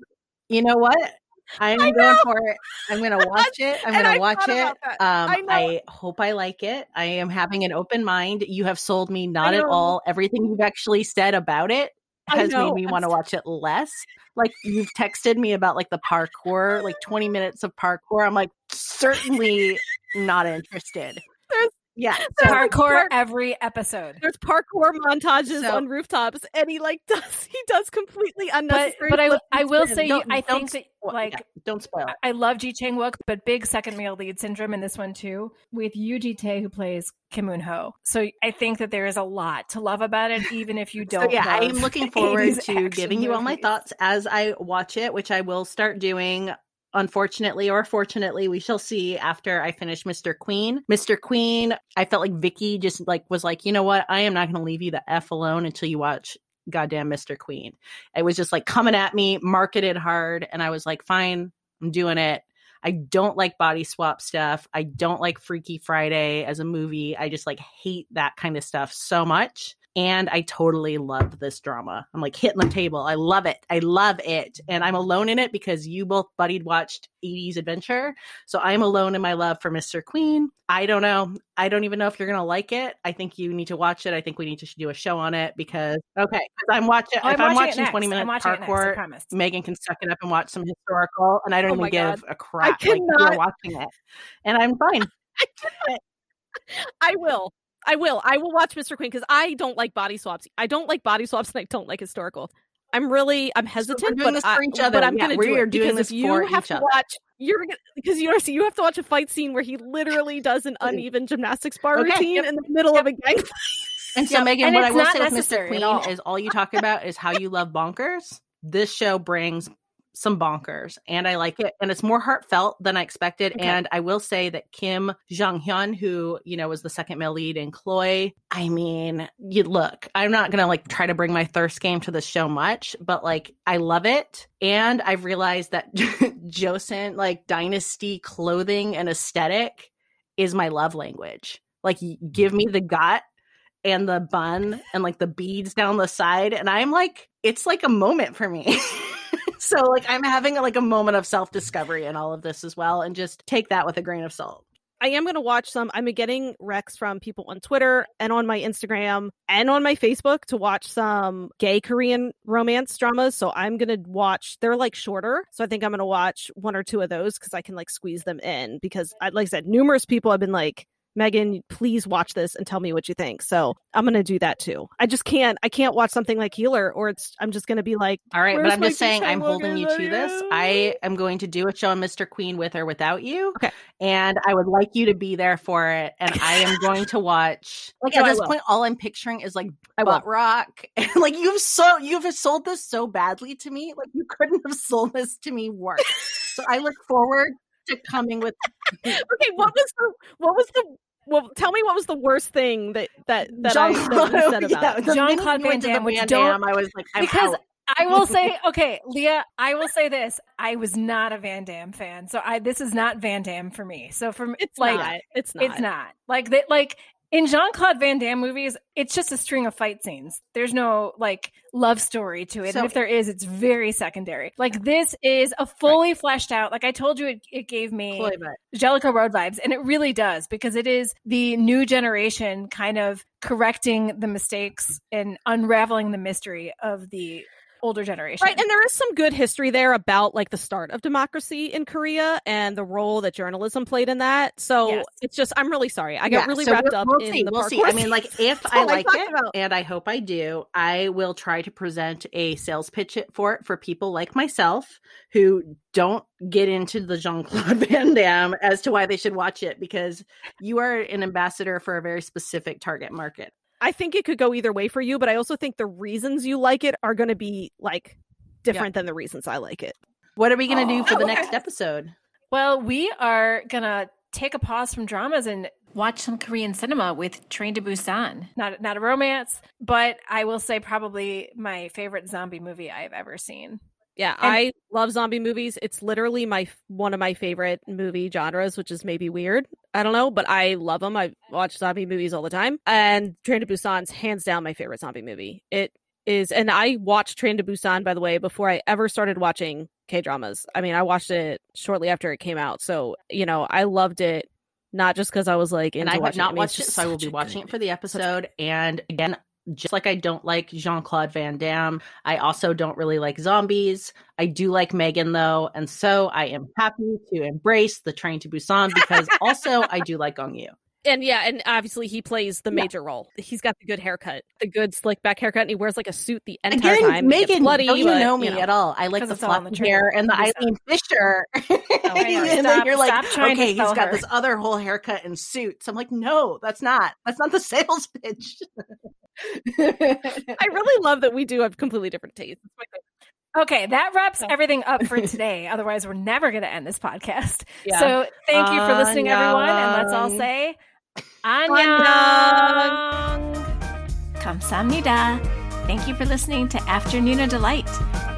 you know what? I'm going for it. I'm going to watch it. I'm going to watch it. Um, I, I, hope I like it. I am having an open mind. You have sold me not at all. Everything you've actually said about it has made me want to watch it less. Like you've texted me about like the parkour, like 20 minutes of parkour. I'm like certainly not interested.
There's
yeah, parkour every episode.
There's parkour montages so, on rooftops, and he like does he does completely unnecessary.
But, but I I will say don't, I think that like
yeah, don't spoil. It.
I love Ji Chang Wook, but big second male lead syndrome in this one too with Yu Ji Tae who plays Kim Eun Ho. So I think that there is a lot to love about it, even if you don't.
so, yeah, I am looking forward to giving you all my thoughts as I watch it, which I will start doing unfortunately or fortunately we shall see after i finish mr queen. Mr queen i felt like vicky just like was like you know what? I am not going to leave you the f alone until you watch goddamn mr queen. It was just like coming at me marketed hard and i was like fine i'm doing it. I don't like body swap stuff. I don't like Freaky Friday as a movie. I just like hate that kind of stuff so much and I totally love this drama. I'm like hitting the table. I love it. I love it. And I'm alone in it because you both buddied watched 80s Adventure. So I'm alone in my love for Mr. Queen. I don't know. I don't even know if you're going to like it. I think you need to watch it. I think we need to do a show on it because, okay, I'm watching, oh, if I'm, I'm watching, watching 20 minutes parkour, Megan can suck it up and watch some historical. And I don't oh even give a crap. I like you're watching it. And I'm fine.
I will. I will. I will watch Mr. Queen because I don't like body swaps. I don't like body swaps and I don't like historical. I'm really I'm hesitant, so but, I, but I'm yeah, gonna do it because if you have to other. watch, you're because you you have to watch a fight scene where he literally does an mm. uneven gymnastics bar okay, routine yep, in the middle yep. of a gang fight.
And so, yep. Megan, and what I will say with Mr. Queen is all you talk about is how you love bonkers. This show brings some bonkers and I like it. And it's more heartfelt than I expected. Okay. And I will say that Kim Jong Hyun, who, you know, was the second male lead in CLOY, I mean, you look, I'm not going to like try to bring my thirst game to the show much, but like I love it. And I've realized that Joseon, like dynasty clothing and aesthetic is my love language. Like, give me the gut and the bun and like the beads down the side. And I'm like, it's like a moment for me. so like I'm having like a moment of self discovery in all of this as well, and just take that with a grain of salt.
I am going to watch some. I'm getting recs from people on Twitter and on my Instagram and on my Facebook to watch some gay Korean romance dramas. So I'm going to watch, they're like shorter. So I think I'm going to watch one or two of those because I can like squeeze them in. Because, I, like I said, numerous people have been like, Megan, please watch this and tell me what you think. So I'm gonna do that too. I just can't. I can't watch something like Healer, or it's. I'm just gonna be like,
all right. But I'm just saying, I'm holding you to this. I am going to do a show on Mr. Queen with or without you.
Okay.
And I would like you to be there for it. And I am going to watch. Like at this point, all I'm picturing is like I butt will. rock. And like you've so you've sold this so badly to me. Like you couldn't have sold this to me worse. so I look forward to coming with.
okay, what was the what was the well, tell me what was the worst thing that that that, I, that you said about
yeah,
it.
Jean-Claude Van Damme, which don't-
I was like, I'm
because
out.
I will say, okay, Leah, I will say this. I was not a Van Damme fan. So I this is not Van Damme for me. So for me,
It's
like
not. It's not.
it's not. Like they like in Jean-Claude Van Damme movies, it's just a string of fight scenes. There's no like love story to it.
So-
and if there is, it's very secondary. Like this is a fully fleshed out, like I told you it, it gave me Jellicoe Road vibes, and it really does because it is the new generation kind of correcting the mistakes and unraveling the mystery of the older generation.
Right, and there is some good history there about like the start of democracy in Korea and the role that journalism played in that. So
Yes.
it's just I'm really sorry. I
Yeah,
got really
so
wrapped
we'll-
up
we'll
in
see,
the
we'll see. I mean, like if I
all I
like it,
about.
and I hope I do, I will try to present a sales pitch for it for people like myself who don't get into the Jean Claude Van Damme as to why they should watch it because you are an ambassador for a very specific target market.
I think it could go either way for you, but I also think the reasons you like it are going to be like different than the reasons I like it.
What are we going to do for
Oh,
the
okay.
next episode?
Well, we are gonna take a pause from dramas and watch some Korean cinema with Train to Busan. Not not a romance, but I will say probably my favorite zombie movie I've ever seen.
Yeah,
And-
I love zombie movies. It's literally my one of my favorite movie genres, which is maybe weird. I don't know, but I love them. I watch zombie movies all the time, and Train to Busan's hands down my favorite zombie movie. It is, and I watched Train to Busan by the way before I ever started watching K dramas. I mean, I watched it shortly after it came out, so you know, I loved it. Not just because I was like,
And
into
I have
watching
not
I mean,
watched it, so I will be watching
good-
it for the episode. And again, just like I don't like Jean Claude Van Damme, I also don't really like zombies. I do like Megan though, and so I am happy to embrace the Train to Busan because also I do like Gong Yu.
And yeah, and obviously he plays the
Yeah.
major role. He's got the good haircut, the good slick back haircut, and he wears like a suit the entire
Again,
time. It gets
Megan,
bloody,
don't you
but,
know me at all? I like the
it's all the
fluffy hair and the
Busan.
Eileen Fisher.
Oh, I know.
and then
Stop-
you're like,
stop trying to
okay, he's got
her.
this other whole haircut and suits. I'm like, no, that's not. That's not the sales pitch.
I really love that we do have completely different tastes. It's my favorite.
Okay, that wraps everything up for today. Otherwise, we're never going to end this podcast.
Yeah.
So thank you for listening, everyone, and let's all
Annyeong.
say
Annyeong.
annyeong. Kamsamnida. Thank you for listening to Afternoona Delight.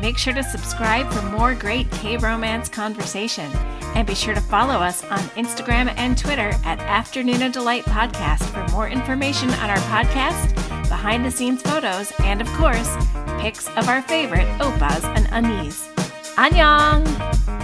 Make sure to subscribe for more great K-romance conversation, and be sure to follow us on Instagram and Twitter at Afternoona Delight Podcast for more information on our podcast, behind-the-scenes photos, and of course, pics of our favorite oppas and unnies. Annyeong.